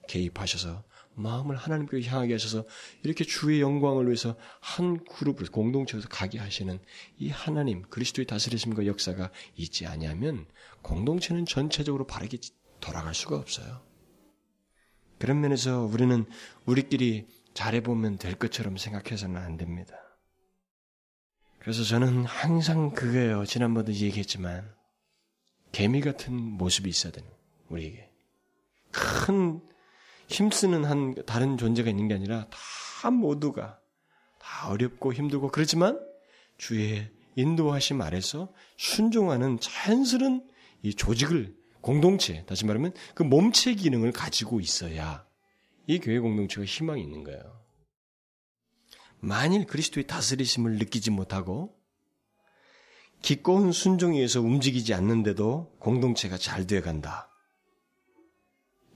개입하셔서 마음을 하나님께 향하게 하셔서 이렇게 주의 영광을 위해서 한 그룹으로 공동체에서 가게 하시는 이 하나님 그리스도의 다스리심과 역사가 있지 아니하면 공동체는 전체적으로 바르게 돌아갈 수가 없어요. 그런 면에서 우리는 우리끼리 잘해보면 될 것처럼 생각해서는 안 됩니다. 그래서 저는 항상 그거예요. 지난번도 얘기했지만 개미 같은 모습이 있어야 되는 우리에게 큰 힘쓰는 한 다른 존재가 있는 게 아니라 다 모두가 다 어렵고 힘들고 그렇지만 주의 인도하심 아래서 순종하는 자연스러운 이 조직을 공동체 다시 말하면 그 몸체 기능을 가지고 있어야 이 교회 공동체가 희망이 있는 거예요. 만일 그리스도의 다스리심을 느끼지 못하고 기꺼운 순종에 의해서 움직이지 않는데도 공동체가 잘 되어 간다.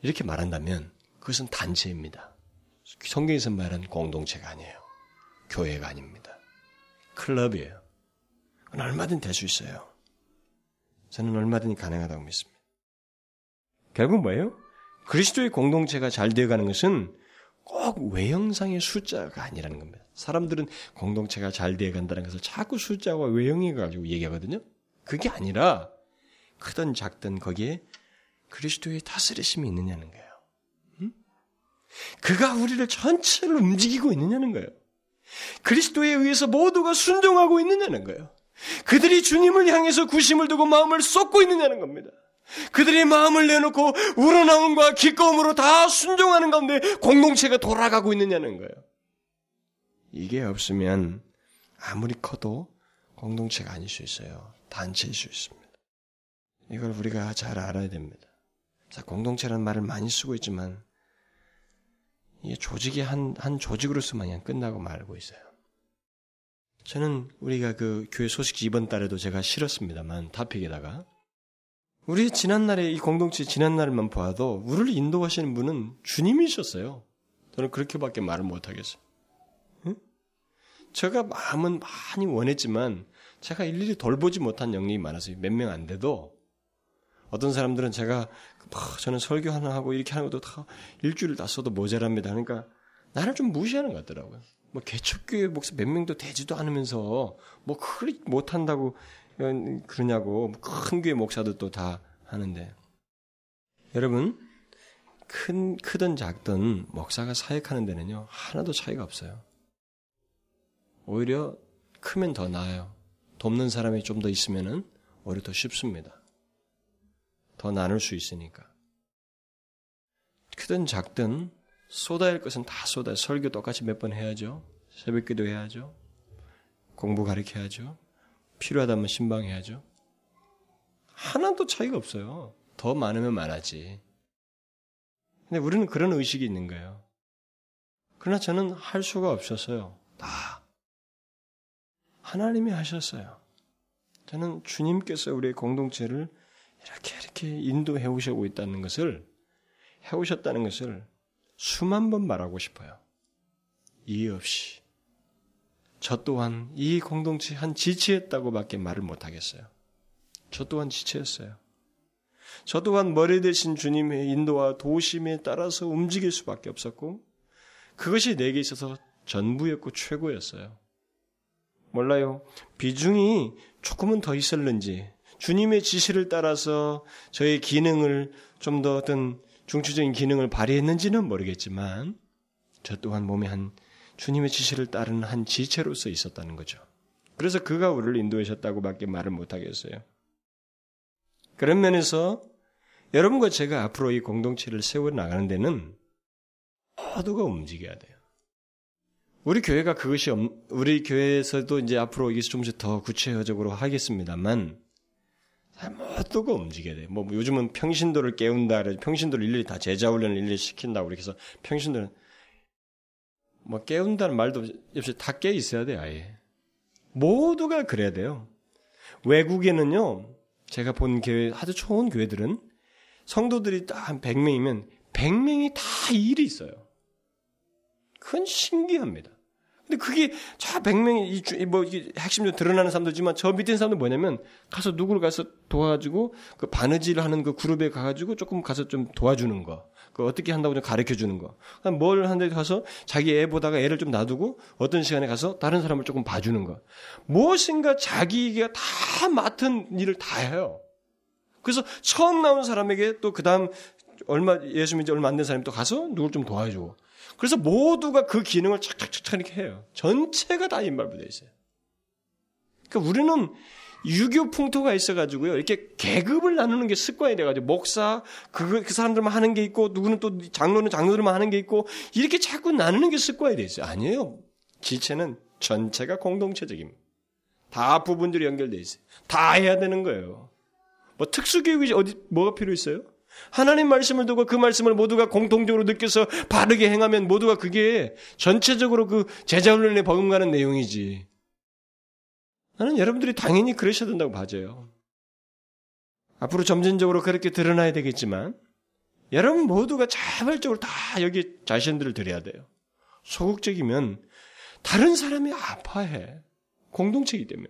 이렇게 말한다면 그것은 단체입니다. 성경에서 말하는 공동체가 아니에요. 교회가 아닙니다. 클럽이에요. 얼마든 될 수 있어요. 저는 얼마든지 가능하다고 믿습니다. 결국 뭐예요? 그리스도의 공동체가 잘 되어가는 것은 꼭 외형상의 숫자가 아니라는 겁니다. 사람들은 공동체가 잘 되어간다는 것을 자꾸 숫자와 외형에 가지고 얘기하거든요. 그게 아니라 크든 작든 거기에 그리스도의 다스리심이 있느냐는 거예요. 그가 우리를 전체를 움직이고 있느냐는 거예요. 그리스도에 의해서 모두가 순종하고 있느냐는 거예요. 그들이 주님을 향해서 구심을 두고 마음을 쏟고 있느냐는 겁니다. 그들이 마음을 내놓고 우러나옴과 기꺼움으로 다 순종하는 가운데 공동체가 돌아가고 있느냐는 거예요. 이게 없으면 아무리 커도 공동체가 아닐 수 있어요. 단체일 수 있습니다. 이걸 우리가 잘 알아야 됩니다. 자, 공동체라는 말을 많이 쓰고 있지만 이 조직이 한, 한 조직으로서만 끝나고 말고 있어요. 저는 우리가 그 교회 소식지 이번 달에도 제가 실었습니다만, 타픽에다가. 우리 지난날에, 이 공동체 지난날만 봐도, 우리를 인도하시는 분은 주님이셨어요. 저는 그렇게밖에 말을 못하겠어요. 응? 제가 마음은 많이 원했지만, 제가 일일이 돌보지 못한 영역이 많아서 몇 명 안 돼도, 어떤 사람들은 제가 뭐 저는 설교 하나 하고 이렇게 하는 것도 다 일주일 다 써도 모자랍니다. 그러니까 나를 좀 무시하는 것 같더라고요. 뭐 개척교회 목사 몇 명도 되지도 않으면서 뭐 그리 못한다고 그러냐고 큰 교회 목사도 또 다 하는데 여러분 큰, 크든 작든 목사가 사역하는 데는요, 하나도 차이가 없어요. 오히려 크면 더 나아요. 돕는 사람이 좀 더 있으면은 오히려 더 쉽습니다. 더 나눌 수 있으니까. 크든 작든 쏟아야 할 것은 다 쏟아요. 설교 똑같이 몇 번 해야죠. 새벽 기도 해야죠. 공부 가르쳐야죠. 필요하다면 신방해야죠. 하나도 차이가 없어요. 더 많으면 많아지. 근데 우리는 그런 의식이 있는 거예요. 그러나 저는 할 수가 없었어요. 다. 하나님이 하셨어요. 저는 주님께서 우리의 공동체를 이렇게 이렇게 인도해 오시고 있다는 것을 해 오셨다는 것을 수만 번 말하고 싶어요. 이해 없이. 저 또한 이 공동체 한 지체였다고밖에 말을 못 하겠어요. 저 또한 지체였어요. 저 또한 머리 대신 주님의 인도와 도심에 따라서 움직일 수밖에 없었고 그것이 내게 있어서 전부였고 최고였어요. 몰라요. 비중이 조금은 더 있었는지 주님의 지시를 따라서 저의 기능을 좀 더 어떤 중추적인 기능을 발휘했는지는 모르겠지만 저 또한 몸에 한 주님의 지시를 따르는 한 지체로서 있었다는 거죠. 그래서 그가 우리를 인도하셨다고밖에 말을 못 하겠어요. 그런 면에서 여러분과 제가 앞으로 이 공동체를 세워 나가는 데는 모두가 움직여야 돼요. 우리 교회가 그것이 없, 우리 교회에서도 이제 앞으로 이게 좀씩 더 구체적으로 하겠습니다만 모두가 움직여야 돼요. 뭐 요즘은 평신도를 깨운다, 평신도를 일일이 다 제자 훈련을 일일이 시킨다고 이렇게 해서 평신도는 뭐 깨운다는 말도 없이 다 깨 있어야 돼요, 아예. 모두가 그래야 돼요. 외국에는요, 제가 본 교회, 아주 좋은 교회들은 성도들이 딱 한 100명이면 100명이 다 일이 있어요. 그건 신기합니다. 근데 그게 저 100명이 뭐 핵심적으로 드러나는 사람들지만 저 밑에 사람들 뭐냐면 가서 누구를 가서 도와주고 그 바느질 하는 그 그룹에 가가지고 조금 가서 좀 도와주는 거. 그 어떻게 한다고 좀 가르쳐 주는 거. 뭘 하는데 가서 자기 애 보다가 애를 좀 놔두고 어떤 시간에 가서 다른 사람을 조금 봐주는 거. 무엇인가 자기가 다 맡은 일을 다 해요. 그래서 처음 나온 사람에게 또 그 다음 얼마 예수 믿지 얼마 안 된 사람이 또 가서 누굴 좀 도와주고 그래서 모두가 그 기능을 착착착착 이렇게 해요. 전체가 다 인발부되어 있어요. 그러니까 우리는 유교 풍토가 있어가지고요. 이렇게 계급을 나누는 게 습관이 돼가지고 목사 그, 그 사람들만 하는 게 있고 누구는 또 장로는 장로들만 하는 게 있고 이렇게 자꾸 나누는 게 습관이 돼 있어요. 아니에요. 지체는 전체가 공동체적입니다. 다 부분들이 연결돼 있어요. 다 해야 되는 거예요. 뭐 특수교육이 어디 뭐가 필요 있어요? 하나님 말씀을 두고 그 말씀을 모두가 공통적으로 느껴서 바르게 행하면 모두가 그게 전체적으로 그 제자훈련에 버금가는 내용이지. 나는 여러분들이 당연히 그러셔야 된다고 봐줘요. 앞으로 점진적으로 그렇게 드러나야 되겠지만 여러분 모두가 자발적으로 다 여기 자신들을 드려야 돼요. 소극적이면 다른 사람이 아파해. 공동체이기 때문에.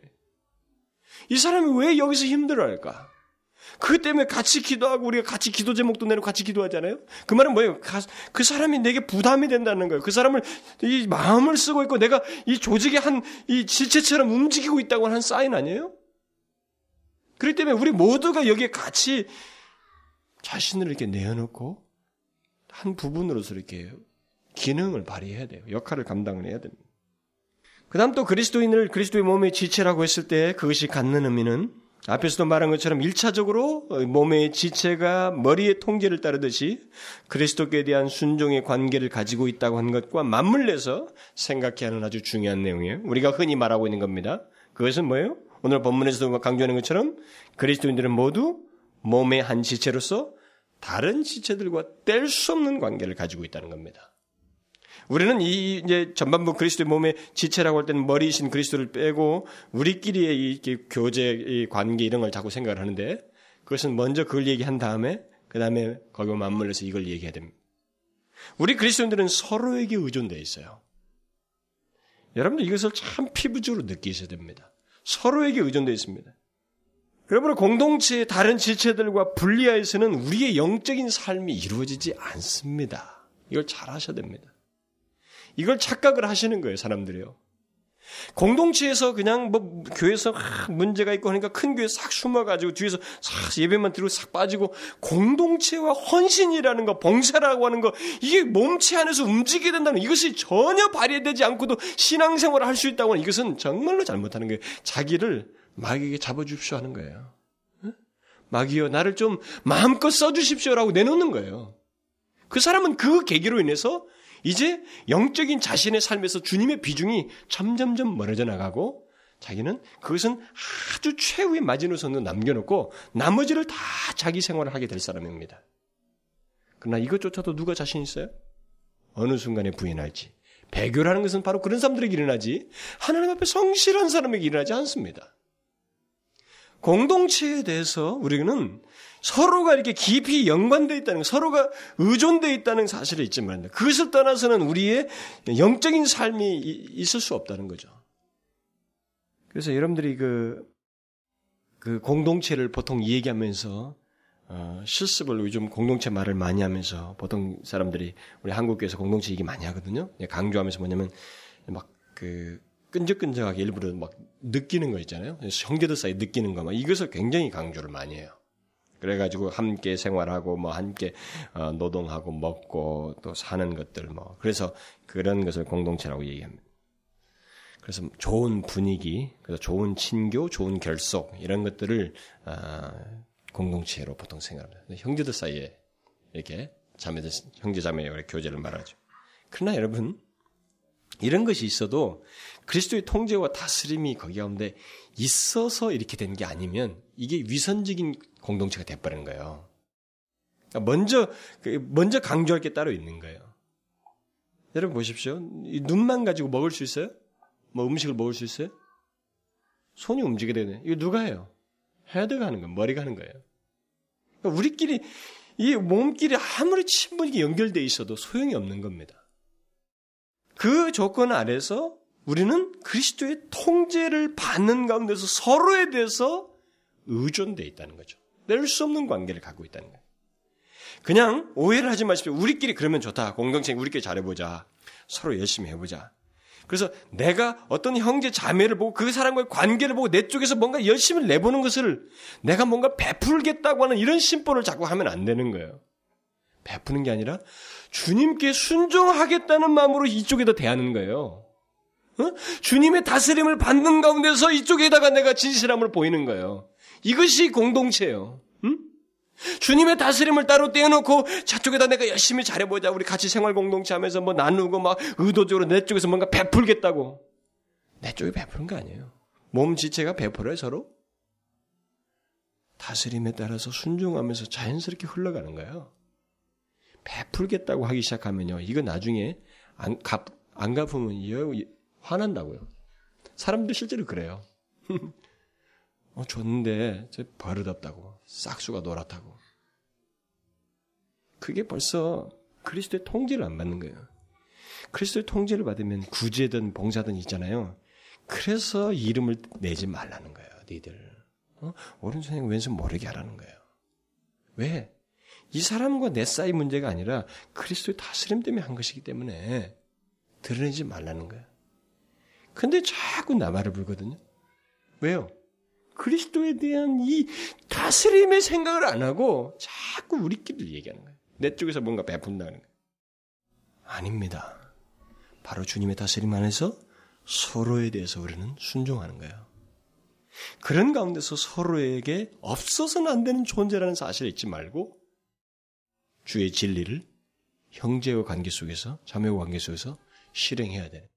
이 사람이 왜 여기서 힘들어 할까? 그 때문에 같이 기도하고 우리가 같이 기도 제목도 내고 같이 기도하잖아요. 그 말은 뭐예요? 그 사람이 내게 부담이 된다는 거예요. 그 사람을 이 마음을 쓰고 있고 내가 이 조직의 한이 지체처럼 움직이고 있다고 하는 사인 아니에요? 그렇기 때문에 우리 모두가 여기에 같이 자신을 이렇게 내어놓고 한 부분으로서 이렇게 기능을 발휘해야 돼요. 역할을 감당을 해야 됩니다. 그 다음 또 그리스도인을 그리스도의 몸의 지체라고 했을 때 그것이 갖는 의미는 앞에서도 말한 것처럼 1차적으로 몸의 지체가 머리의 통제를 따르듯이 그리스도께 대한 순종의 관계를 가지고 있다고 한 것과 맞물려서 생각해야 하는 아주 중요한 내용이에요. 우리가 흔히 말하고 있는 겁니다. 그것은 뭐예요? 오늘 본문에서도 강조하는 것처럼 그리스도인들은 모두 몸의 한 지체로서 다른 지체들과 뗄 수 없는 관계를 가지고 있다는 겁니다. 우리는 이 이제 전반부 그리스도의 몸의 지체라고 할 때는 머리이신 그리스도를 빼고 우리끼리의 이 교제, 이 관계 이런 걸 자꾸 생각을 하는데 그것은 먼저 그걸 얘기한 다음에 그 다음에 거기와 맞물려서 이걸 얘기해야 됩니다. 우리 그리스도인들은 서로에게 의존되어 있어요. 여러분들 이것을 참 피부적으로 느끼셔야 됩니다. 서로에게 의존되어 있습니다. 여러분 공동체의 다른 지체들과 분리하여서는 우리의 영적인 삶이 이루어지지 않습니다. 이걸 잘 하셔야 됩니다. 이걸 착각을 하시는 거예요, 사람들이요. 공동체에서 그냥 뭐 교회에서 문제가 있고 하니까 큰 교회 싹 숨어가지고 뒤에서 싹 예배만 들고 싹 빠지고 공동체와 헌신이라는 거, 봉사라고 하는 거 이게 몸체 안에서 움직이게 된다는 이것이 전혀 발휘되지 않고도 신앙생활을 할 수 있다고 하는 이것은 정말로 잘못하는 거예요. 자기를 마귀에게 잡아주십시오 하는 거예요. 마귀여 나를 좀 마음껏 써주십시오라고 내놓는 거예요. 그 사람은 그 계기로 인해서 이제 영적인 자신의 삶에서 주님의 비중이 점점점 멀어져 나가고 자기는 그것은 아주 최후의 마지노선으로 남겨놓고 나머지를 다 자기 생활을 하게 될 사람입니다. 그러나 이것조차도 누가 자신 있어요? 어느 순간에 부인할지. 배교라는 것은 바로 그런 사람들에게 일어나지 하나님 앞에 성실한 사람에게 일어나지 않습니다. 공동체에 대해서 우리는 서로가 이렇게 깊이 연관되어 있다는 서로가 의존되어 있다는 사실이 있지만 그것을 떠나서는 우리의 영적인 삶이 있을 수 없다는 거죠. 그래서 여러분들이 그, 그 공동체를 보통 얘기하면서 어, 실습을 요즘 공동체 말을 많이 하면서 보통 사람들이 우리 한국교회에서 공동체 얘기 많이 하거든요. 강조하면서 뭐냐면 막 그 끈적끈적하게 일부러 막 느끼는 거 있잖아요. 형제들 사이 느끼는 거 막 이것을 굉장히 강조를 많이 해요. 그래가지고 함께 생활하고 뭐 함께 어, 노동하고 먹고 또 사는 것들 뭐 그래서 그런 것을 공동체라고 얘기합니다. 그래서 좋은 분위기, 그래서 좋은 친교, 좋은 결속 이런 것들을 아, 공동체로 보통 생각합니다. 형제들 사이에 이렇게 자매들 형제 자매의 교제를 말하죠. 그러나 여러분 이런 것이 있어도 그리스도의 통제와 다스림이 거기 가운데 있어서 이렇게 된 게 아니면 이게 위선적인 공동체가 돼버리는 거예요. 그러니까 먼저 그 먼저 강조할 게 따로 있는 거예요. 여러분 보십시오. 눈만 가지고 먹을 수 있어요? 뭐 음식을 먹을 수 있어요? 손이 움직이게 되네. 이거 누가 해요? 헤드가 하는 거예요. 머리가 하는 거예요. 그러니까 우리끼리 이 몸끼리 아무리 친분이 연결돼 있어도 소용이 없는 겁니다. 그 조건 아래서 우리는 그리스도의 통제를 받는 가운데서 서로에 대해서 의존돼 있다는 거죠. 낼 수 없는 관계를 갖고 있다는 거예요. 그냥 오해를 하지 마십시오. 우리끼리 그러면 좋다. 공동체 우리끼리 잘해보자. 서로 열심히 해보자. 그래서 내가 어떤 형제 자매를 보고 그 사람과의 관계를 보고 내 쪽에서 뭔가 열심히 내보는 것을 내가 뭔가 베풀겠다고 하는 이런 심보를 자꾸 하면 안 되는 거예요. 베푸는 게 아니라 주님께 순종하겠다는 마음으로 이쪽에다 대하는 거예요. 어? 주님의 다스림을 받는 가운데서 이쪽에다가 내가 진실함을 보이는 거예요. 이것이 공동체예요. 응? 주님의 다스림을 따로 떼어놓고 저쪽에다 내가 열심히 잘해보자. 우리 같이 생활 공동체 하면서 뭐 나누고 막 의도적으로 내 쪽에서 뭔가 베풀겠다고. 내 쪽에 베푸는 거 아니에요. 몸 지체가 베풀어요, 서로? 다스림에 따라서 순종하면서 자연스럽게 흘러가는 거예요. 베풀겠다고 하기 시작하면요. 이거 나중에 안, 갚, 안 갚으면 화난다고요. 사람들 실제로 그래요. 어, 줬는데 저 버릇없다고 싹수가 놀았다고. 그게 벌써 그리스도의 통제를 안 받는 거예요. 그리스도의 통제를 받으면 구제든 봉사든 있잖아요. 그래서 이름을 내지 말라는 거예요, 니들. 어? 오른손에 왼손 모르게 하라는 거예요. 왜? 이 사람과 내 사이 문제가 아니라 그리스도의 다스림 때문에 한 것이기 때문에 드러내지 말라는 거예요. 근데 자꾸 나발을 불거든요. 왜요? 그리스도에 대한 이 다스림의 생각을 안 하고 자꾸 우리끼리 얘기하는 거예요. 내 쪽에서 뭔가 베푼다는 거예요. 아닙니다. 바로 주님의 다스림 안에서 서로에 대해서 우리는 순종하는 거예요. 그런 가운데서 서로에게 없어서는 안 되는 존재라는 사실을 잊지 말고 주의 진리를 형제와 관계 속에서 자매와 관계 속에서 실행해야 돼.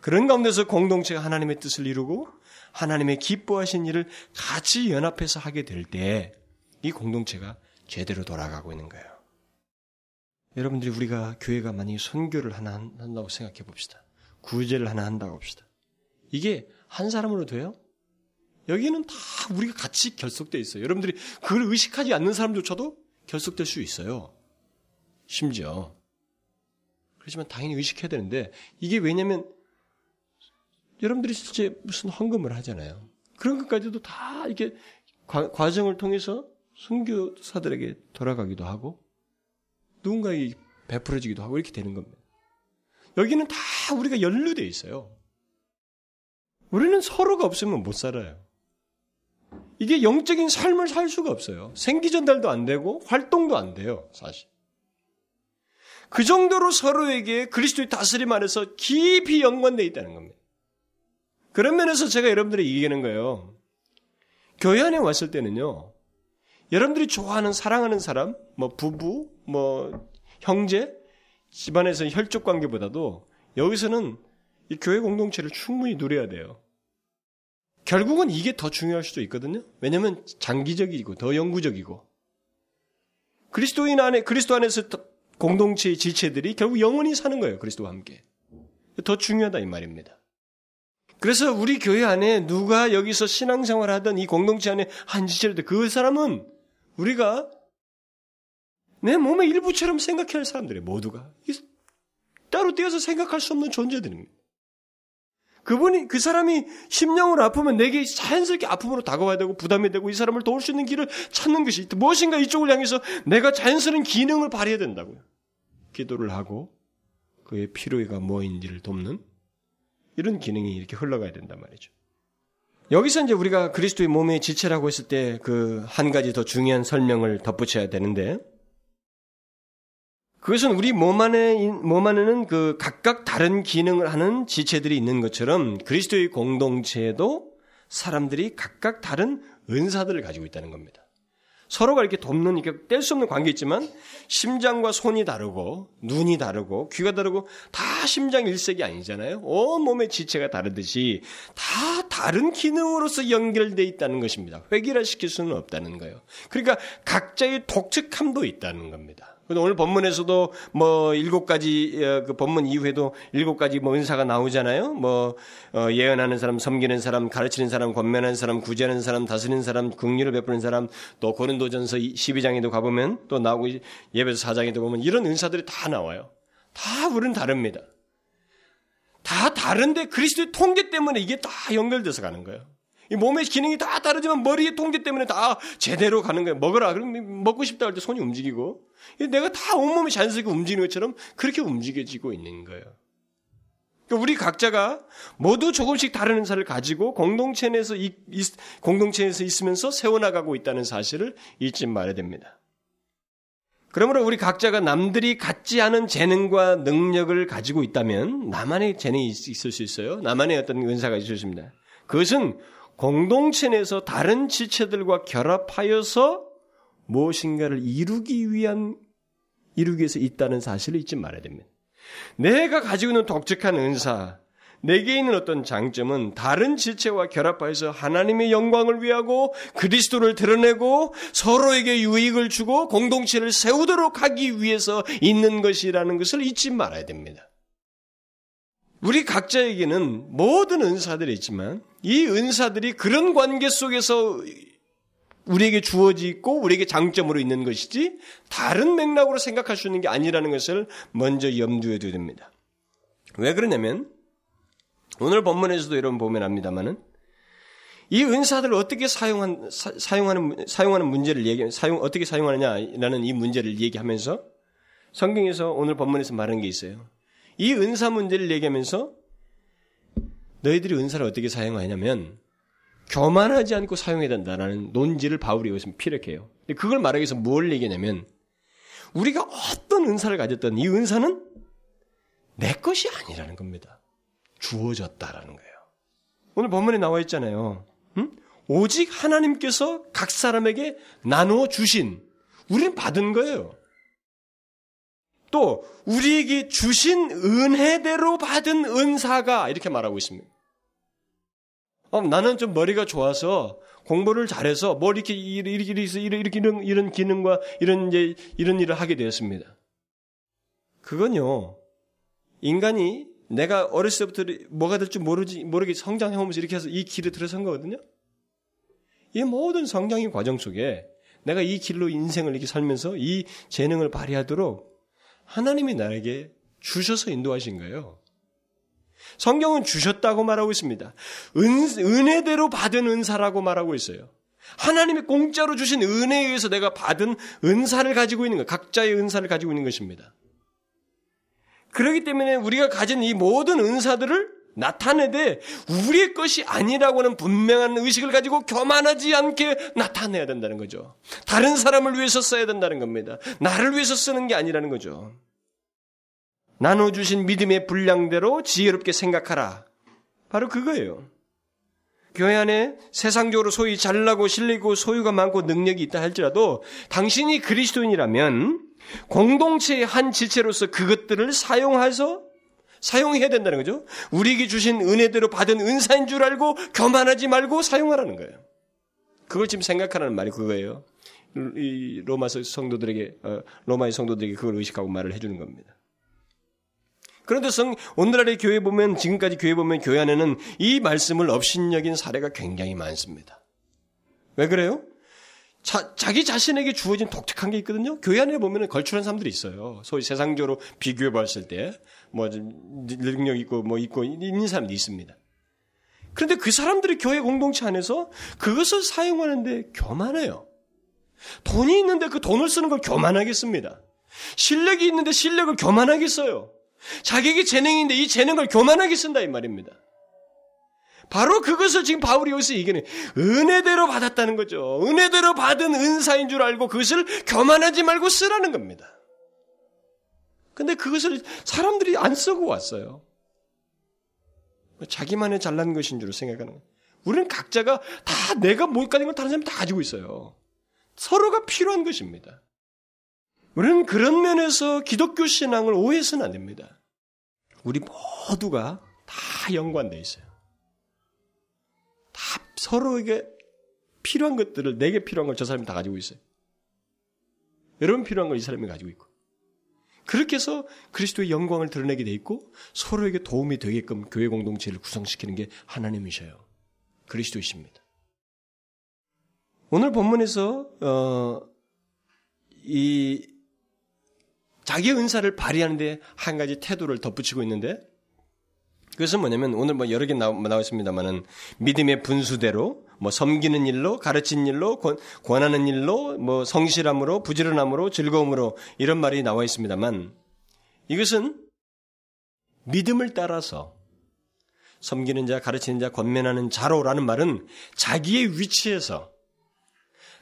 그런 가운데서 공동체가 하나님의 뜻을 이루고 하나님의 기뻐하신 일을 같이 연합해서 하게 될 때 이 공동체가 제대로 돌아가고 있는 거예요. 여러분들이 우리가 교회가 만약에 선교를 하나 한다고 생각해 봅시다. 구제를 하나 한다고 합시다. 이게 한 사람으로 돼요? 여기는 다 우리가 같이 결속되어 있어요. 여러분들이 그걸 의식하지 않는 사람조차도 결속될 수 있어요. 심지어. 그렇지만 당연히 의식해야 되는데 이게 왜냐면 여러분들이 실제 무슨 헌금을 하잖아요. 그런 것까지도 다 이렇게 과, 정을 통해서 선교사들에게 돌아가기도 하고 누군가에게 베풀어지기도 하고 이렇게 되는 겁니다. 여기는 다 우리가 연루되어 있어요. 우리는 서로가 없으면 못 살아요. 이게 영적인 삶을 살 수가 없어요. 생기 전달도 안 되고 활동도 안 돼요, 사실. 그 정도로 서로에게 그리스도의 다스림 안에서 깊이 연관되어 있다는 겁니다. 그런 면에서 제가 여러분들이 얘기하는 거예요. 교회 안에 왔을 때는요, 여러분들이 좋아하는, 사랑하는 사람, 뭐 부부, 뭐 형제, 집안에서 혈족 관계보다도 여기서는 이 교회 공동체를 충분히 누려야 돼요. 결국은 이게 더 중요할 수도 있거든요. 왜냐하면 장기적이고 더 영구적이고 그리스도인 안에 그리스도 안에서 공동체의 지체들이 결국 영원히 사는 거예요. 그리스도와 함께 더 중요하다 이 말입니다. 그래서 우리 교회 안에 누가 여기서 신앙생활 하던 이 공동체 안에 한 지체를 그 사람은 우리가 내 몸의 일부처럼 생각해야 할 사람들이에요. 모두가 따로 떼어서 생각할 수 없는 존재들입니다. 그분이 그 사람이 심령으로 아프면 내게 자연스럽게 아픔으로 다가와야 되고 부담이 되고 이 사람을 도울 수 있는 길을 찾는 것이 무엇인가 이쪽을 향해서 내가 자연스러운 기능을 발휘해야 된다고요. 기도를 하고 그의 필요가 뭐인지를 돕는 이런 기능이 이렇게 흘러가야 된단 말이죠. 여기서 이제 우리가 그리스도의 몸의 지체라고 했을 때 그 한 가지 더 중요한 설명을 덧붙여야 되는데 그것은 우리 몸 안에, 몸 안에는 그 각각 다른 기능을 하는 지체들이 있는 것처럼 그리스도의 공동체에도 사람들이 각각 다른 은사들을 가지고 있다는 겁니다. 서로가 이렇게 돕는, 이렇게 뗄 수 없는 관계 있지만 심장과 손이 다르고 눈이 다르고 귀가 다르고 다 심장 일색이 아니잖아요. 온 몸의 지체가 다르듯이 다 다른 기능으로서 연결되어 있다는 것입니다. 획일화시킬 수는 없다는 거예요. 그러니까 각자의 독특함도 있다는 겁니다. 오늘 본문에서도 뭐 일곱 가지 어, 그 본문 이후에도 일곱 가지 뭐 은사가 나오잖아요. 뭐 어, 예언하는 사람, 섬기는 사람, 가르치는 사람, 권면하는 사람, 구제하는 사람, 다스리는 사람, 긍휼을 베푸는 사람, 또 고린도전서 12장에도 가보면 또 나오고 예배서 4장에도 보면 이런 은사들이 다 나와요. 다 우리는 다릅니다. 다 다른데 그리스도의 통계 때문에 이게 다 연결돼서 가는 거예요. 이 몸의 기능이 다 다르지만 머리의 통제 때문에 다 제대로 가는 거예요. 먹어라. 그럼 먹고 싶다 할 때 손이 움직이고 내가 다 온몸이 자연스럽게 움직이는 것처럼 그렇게 움직여지고 있는 거예요. 그러니까 우리 각자가 모두 조금씩 다른 은사를 가지고 공동체 내에서 공동체에서 있으면서 세워나가고 있다는 사실을 잊지 말아야 됩니다. 그러므로 우리 각자가 남들이 갖지 않은 재능과 능력을 가지고 있다면 나만의 재능이 있을 수 있어요. 나만의 어떤 은사가 있을 수 있습니다. 그것은 공동체 내에서 다른 지체들과 결합하여서 무엇인가를 이루기 위한 이루기 위해서 있다는 사실을 잊지 말아야 됩니다. 내가 가지고 있는 독특한 은사, 내게 있는 어떤 장점은 다른 지체와 결합하여서 하나님의 영광을 위하고 그리스도를 드러내고 서로에게 유익을 주고 공동체를 세우도록 하기 위해서 있는 것이라는 것을 잊지 말아야 됩니다. 우리 각자에게는 모든 은사들이 있지만 이 은사들이 그런 관계 속에서 우리에게 주어지 있고 우리에게 장점으로 있는 것이지 다른 맥락으로 생각할 수 있는 게 아니라는 것을 먼저 염두에 둬야 됩니다. 왜 그러냐면 오늘 본문에서도 이런 보면 합니다만은 이 은사들을 어떻게 사용한 사, 용하는 사용하는 문제를 얘기 사용 어떻게 사용하느냐라는 이 문제를 얘기하면서 성경에서 오늘 본문에서 말한 게 있어요. 이 은사 문제를 얘기하면서 너희들이 은사를 어떻게 사용하냐면 교만하지 않고 사용해야 된다라는 논지를 바울이 여기서 피력해요. 그걸 말하기 위해서 뭘 얘기하냐면 우리가 어떤 은사를 가졌던 이 은사는 내 것이 아니라는 겁니다. 주어졌다라는 거예요. 오늘 본문에 나와 있잖아요. 응? 오직 하나님께서 각 사람에게 나누어 주신 우리는 받은 거예요. 또 우리에게 주신 은혜대로 받은 은사가 이렇게 말하고 있습니다. 어, 나는 좀 머리가 좋아서 공부를 잘해서 뭐 이렇게 이렇게 이렇게 이렇게 이런 이런 기능과 이런 이제 이런 일을 하게 되었습니다. 그건요 인간이 내가 어렸을 때부터 뭐가 될지 모르지 모르게 성장해 오면서 이렇게 해서 이 길에 들어선 거거든요. 이 모든 성장의 과정 속에 내가 이 길로 인생을 이렇게 살면서 이 재능을 발휘하도록 하나님이 나에게 주셔서 인도하신 거예요. 성경은 주셨다고 말하고 있습니다. 은, 은혜대로 받은 은사라고 말하고 있어요. 하나님이 공짜로 주신 은혜에 의해서 내가 받은 은사를 가지고 있는 것, 각자의 은사를 가지고 있는 것입니다. 그렇기 때문에 우리가 가진 이 모든 은사들을 나타내되 우리의 것이 아니라고는 분명한 의식을 가지고 교만하지 않게 나타내야 된다는 거죠. 다른 사람을 위해서 써야 된다는 겁니다. 나를 위해서 쓰는 게 아니라는 거죠. 나눠주신 믿음의 분량대로 지혜롭게 생각하라. 바로 그거예요. 교회 안에 세상적으로 소위 잘나고 실리고 소유가 많고 능력이 있다 할지라도 당신이 그리스도인이라면 공동체의 한 지체로서 그것들을 사용해서 사용해야 된다는 거죠. 우리에게 주신 은혜대로 받은 은사인 줄 알고 교만하지 말고 사용하라는 거예요. 그걸 지금 생각하라는 말이 그거예요. 이 로마서 성도들에게 어, 로마의 성도들에게 그걸 의식하고 말을 해주는 겁니다. 그런데 성, 오늘날의 교회 보면, 지금까지 교회 보면 교회 안에는 이 말씀을 업신여긴 사례가 굉장히 많습니다. 왜 그래요? 자, 자기 자신에게 주어진 독특한 게 있거든요. 교회 안에 보면 걸출한 사람들이 있어요. 소위 세상적으로 비교해 봤을 때, 뭐, 능력 있고, 뭐, 있고, 있는 사람도 있습니다. 그런데 그 사람들이 교회 공동체 안에서 그것을 사용하는데 교만해요. 돈이 있는데 그 돈을 쓰는 걸 교만하겠습니다. 실력이 있는데 실력을 교만하겠어요. 자기에게 재능인데 이 재능을 교만하게 쓴다 이 말입니다. 바로 그것을 지금 바울이 여기서 얘기는 은혜대로 받았다는 거죠. 은혜대로 받은 은사인 줄 알고 그것을 교만하지 말고 쓰라는 겁니다. 근데 그것을 사람들이 안 쓰고 왔어요. 자기만의 잘난 것인 줄 생각하는 거예요. 우리는 각자가 다 내가 못 가진 걸 다른 사람이 다 가지고 있어요. 서로가 필요한 것입니다. 우리는 그런 면에서 기독교 신앙을 오해해서는 안 됩니다. 우리 모두가 다 연관되어 있어요. 다 서로에게 필요한 것들을 내게 필요한 걸 저 사람이 다 가지고 있어요. 여러분 필요한 걸 이 사람이 가지고 있고. 그렇게 해서 그리스도의 영광을 드러내게 돼 있고 서로에게 도움이 되게끔 교회 공동체를 구성시키는 게 하나님이셔요. 그리스도이십니다. 오늘 본문에서 어, 이 자기의 은사를 발휘하는데 한 가지 태도를 덧붙이고 있는데 그것은 뭐냐면 오늘 뭐 여러 개 나와 있습니다만은 믿음의 분수대로 뭐 섬기는 일로 가르친 일로 권, 권하는 일로 뭐 성실함으로 부지런함으로 즐거움으로 이런 말이 나와 있습니다만 이것은 믿음을 따라서 섬기는 자, 가르치는 자, 권면하는 자로라는 말은 자기의 위치에서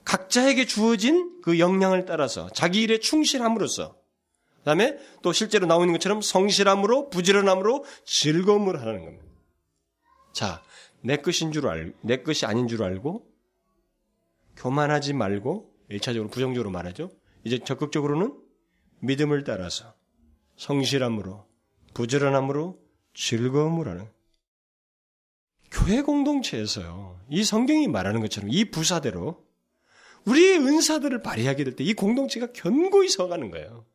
각자에게 주어진 그 역량을 따라서 자기 일에 충실함으로써 다음에 또 실제로 나오는 것처럼 성실함으로 부지런함으로 즐거움을 하는 겁니다. 자, 내 것인 줄 알, 내 것이 아닌 줄 알고 교만하지 말고 1차적으로 부정적으로 말하죠. 이제 적극적으로는 믿음을 따라서 성실함으로 부지런함으로 즐거움을 하는 교회 공동체에서요. 이 성경이 말하는 것처럼 이 부사대로 우리의 은사들을 발휘하게 될 때 이 공동체가 견고히 서가는 거예요.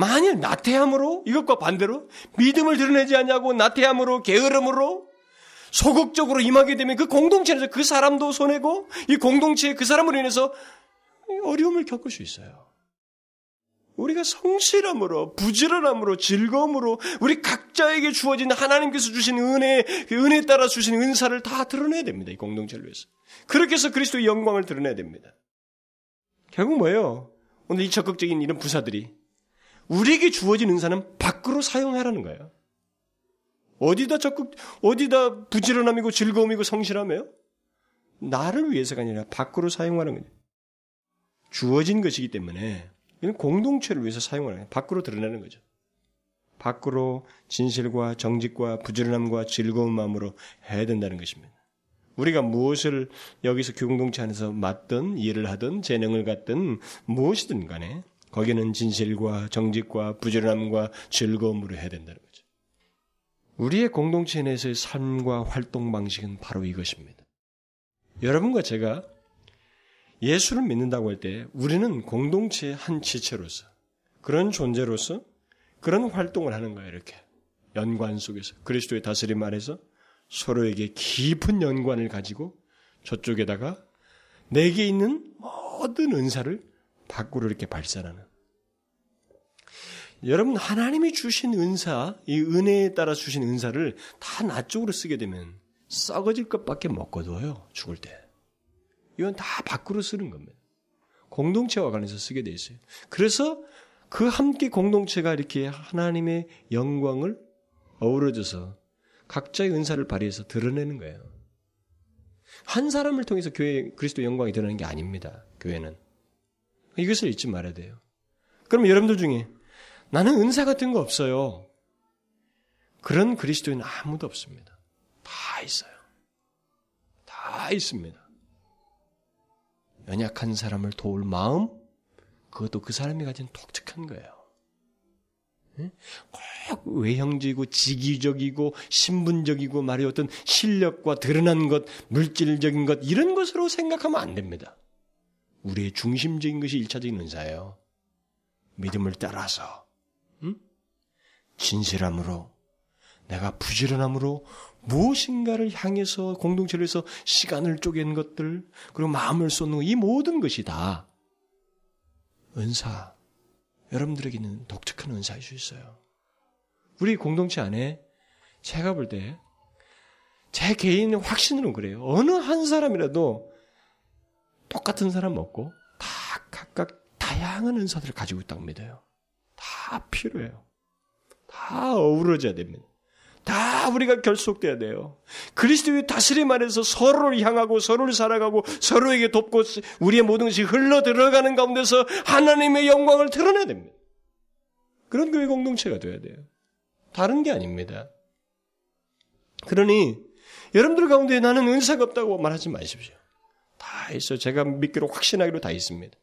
만일 나태함으로 이것과 반대로 믿음을 드러내지 않냐고 나태함으로 게으름으로 소극적으로 임하게 되면 그 공동체에서 그 사람도 손해고 이 공동체에 그 사람으로 인해서 어려움을 겪을 수 있어요. 우리가 성실함으로 부지런함으로 즐거움으로 우리 각자에게 주어진 하나님께서 주신 은혜 그 은혜에 따라 주신 은사를 다 드러내야 됩니다. 이 공동체를 위해서. 그렇게 해서 그리스도의 영광을 드러내야 됩니다. 결국 뭐예요? 오늘 이 적극적인 이런 부사들이 우리에게 주어진 은사는 밖으로 사용하라는 거예요. 어디다 적극, 어디다 부지런함이고 즐거움이고 성실함이에요? 나를 위해서가 아니라 밖으로 사용하는 거예요. 주어진 것이기 때문에 이는 공동체를 위해서 사용하는 거예요. 밖으로 드러내는 거죠. 밖으로 진실과 정직과 부지런함과 즐거운 마음으로 해야 된다는 것입니다. 우리가 무엇을 여기서 교공동체 안에서 맡든 일을 하든 재능을 갖든 무엇이든 간에 거기는 진실과 정직과 부지런함과 즐거움으로 해야 된다는 거죠. 우리의 공동체 내에서의 삶과 활동 방식은 바로 이것입니다. 여러분과 제가 예수를 믿는다고 할 때 우리는 공동체의 한 지체로서 그런 존재로서 그런 활동을 하는 거예요. 이렇게 연관 속에서 그리스도의 다스림 아래서 서로에게 깊은 연관을 가지고 저쪽에다가 내게 있는 모든 은사를 밖으로 이렇게 발산하는. 여러분 하나님이 주신 은사, 이 은혜에 따라 주신 은사를 다 나 쪽으로 쓰게 되면 썩어질 것밖에 못 거둬요. 죽을 때. 이건 다 밖으로 쓰는 겁니다. 공동체와 관해서 쓰게 돼 있어요. 그래서 그 함께 공동체가 이렇게 하나님의 영광을 어우러져서 각자의 은사를 발휘해서 드러내는 거예요. 한 사람을 통해서 교회 그리스도 영광이 드러나는 게 아닙니다. 교회는 이것을 잊지 말아야 돼요. 그럼 여러분들 중에 나는 은사 같은 거 없어요. 그런 그리스도인 아무도 없습니다. 다 있어요. 다 있습니다. 연약한 사람을 도울 마음, 그것도 그 사람이 가진 독특한 거예요. 꼭 외형적이고 직위적이고 신분적이고 말이 어떤 실력과 드러난 것, 물질적인 것 이런 것으로 생각하면 안 됩니다. 우리의 중심적인 것이 일차적인 은사예요. 믿음을 따라서 응? 진실함으로 내가 부지런함으로 무엇인가를 향해서 공동체를 해서 시간을 쪼갠 것들 그리고 마음을 쏟는 이 모든 것이 다 은사 여러분들에게는 독특한 은사일 수 있어요. 우리 공동체 안에 제가 볼 때 제 개인 확신으로 그래요. 어느 한 사람이라도 똑같은 사람 없고 다 각각 다양한 은사들을 가지고 있다고 믿어요. 다 필요해요. 다 어우러져야 됩니다. 다 우리가 결속돼야 돼요. 그리스도의 다스림 안에서 서로를 향하고 서로를 살아가고 서로에게 돕고 우리의 모든 것이 흘러 들어가는 가운데서 하나님의 영광을 드러내야 됩니다. 그런 교회 공동체가 돼야 돼요. 다른 게 아닙니다. 그러니 여러분들 가운데 나는 은사가 없다고 말하지 마십시오. 다 있어요. 제가 믿기로 확신하기로 다 있습니다.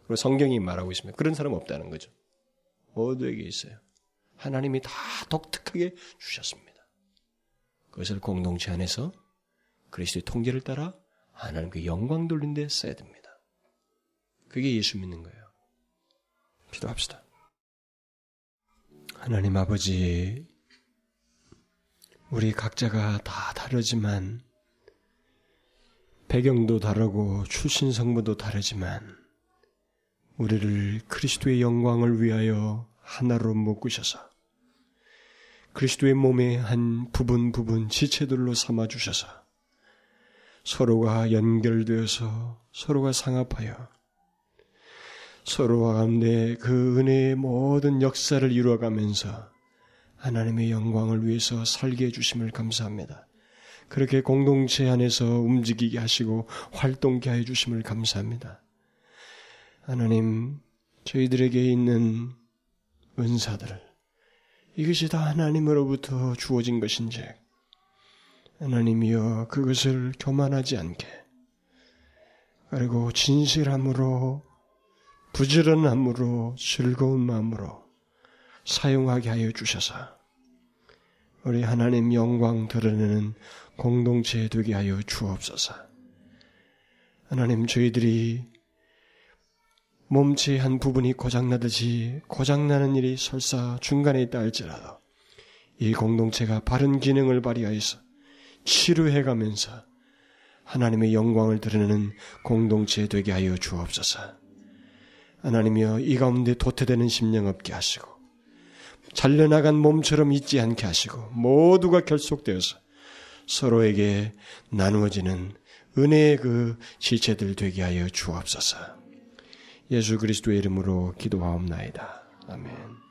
그리고 성경이 말하고 있습니다. 그런 사람 없다는 거죠. 모두에게 있어요. 하나님이 다 독특하게 주셨습니다. 그것을 공동체 안에서 그리스도의 통제를 따라 하나님께 영광 돌린 데 써야 됩니다. 그게 예수 믿는 거예요. 기도합시다. 하나님 아버지, 우리 각자가 다 다르지만, 배경도 다르고 출신 성부도 다르지만, 우리를 그리스도의 영광을 위하여 하나로 묶으셔서 그리스도의 몸의 한 부분 부분 지체들로 삼아 주셔서 서로가 연결되어서 서로가 상합하여 서로와 가운데 그 은혜의 모든 역사를 이루어가면서 하나님의 영광을 위해서 살게 해주심을 감사합니다. 그렇게 공동체 안에서 움직이게 하시고 활동케 해 주심을 감사합니다. 하나님, 저희들에게 있는 은사들을 이것이 다 하나님으로부터 주어진 것인지 하나님이여 그것을 교만하지 않게 그리고 진실함으로 부지런함으로 즐거운 마음으로 사용하게 하여 주셔서 우리 하나님 영광 드러내는 공동체 되게 하여 주옵소서. 하나님 저희들이 몸체의 한 부분이 고장나듯이 고장나는 일이 설사 중간에 있다 할지라도 이 공동체가 바른 기능을 발휘하여서 치료해가면서 하나님의 영광을 드러내는 공동체 되게 하여 주옵소서. 하나님이여 이 가운데 도태되는 심령 없게 하시고 잘려나간 몸처럼 있지 않게 하시고 모두가 결속되어서 서로에게 나누어지는 은혜의 그 지체들 되게 하여 주옵소서. 예수 그리스도의 이름으로 기도하옵나이다. 아멘.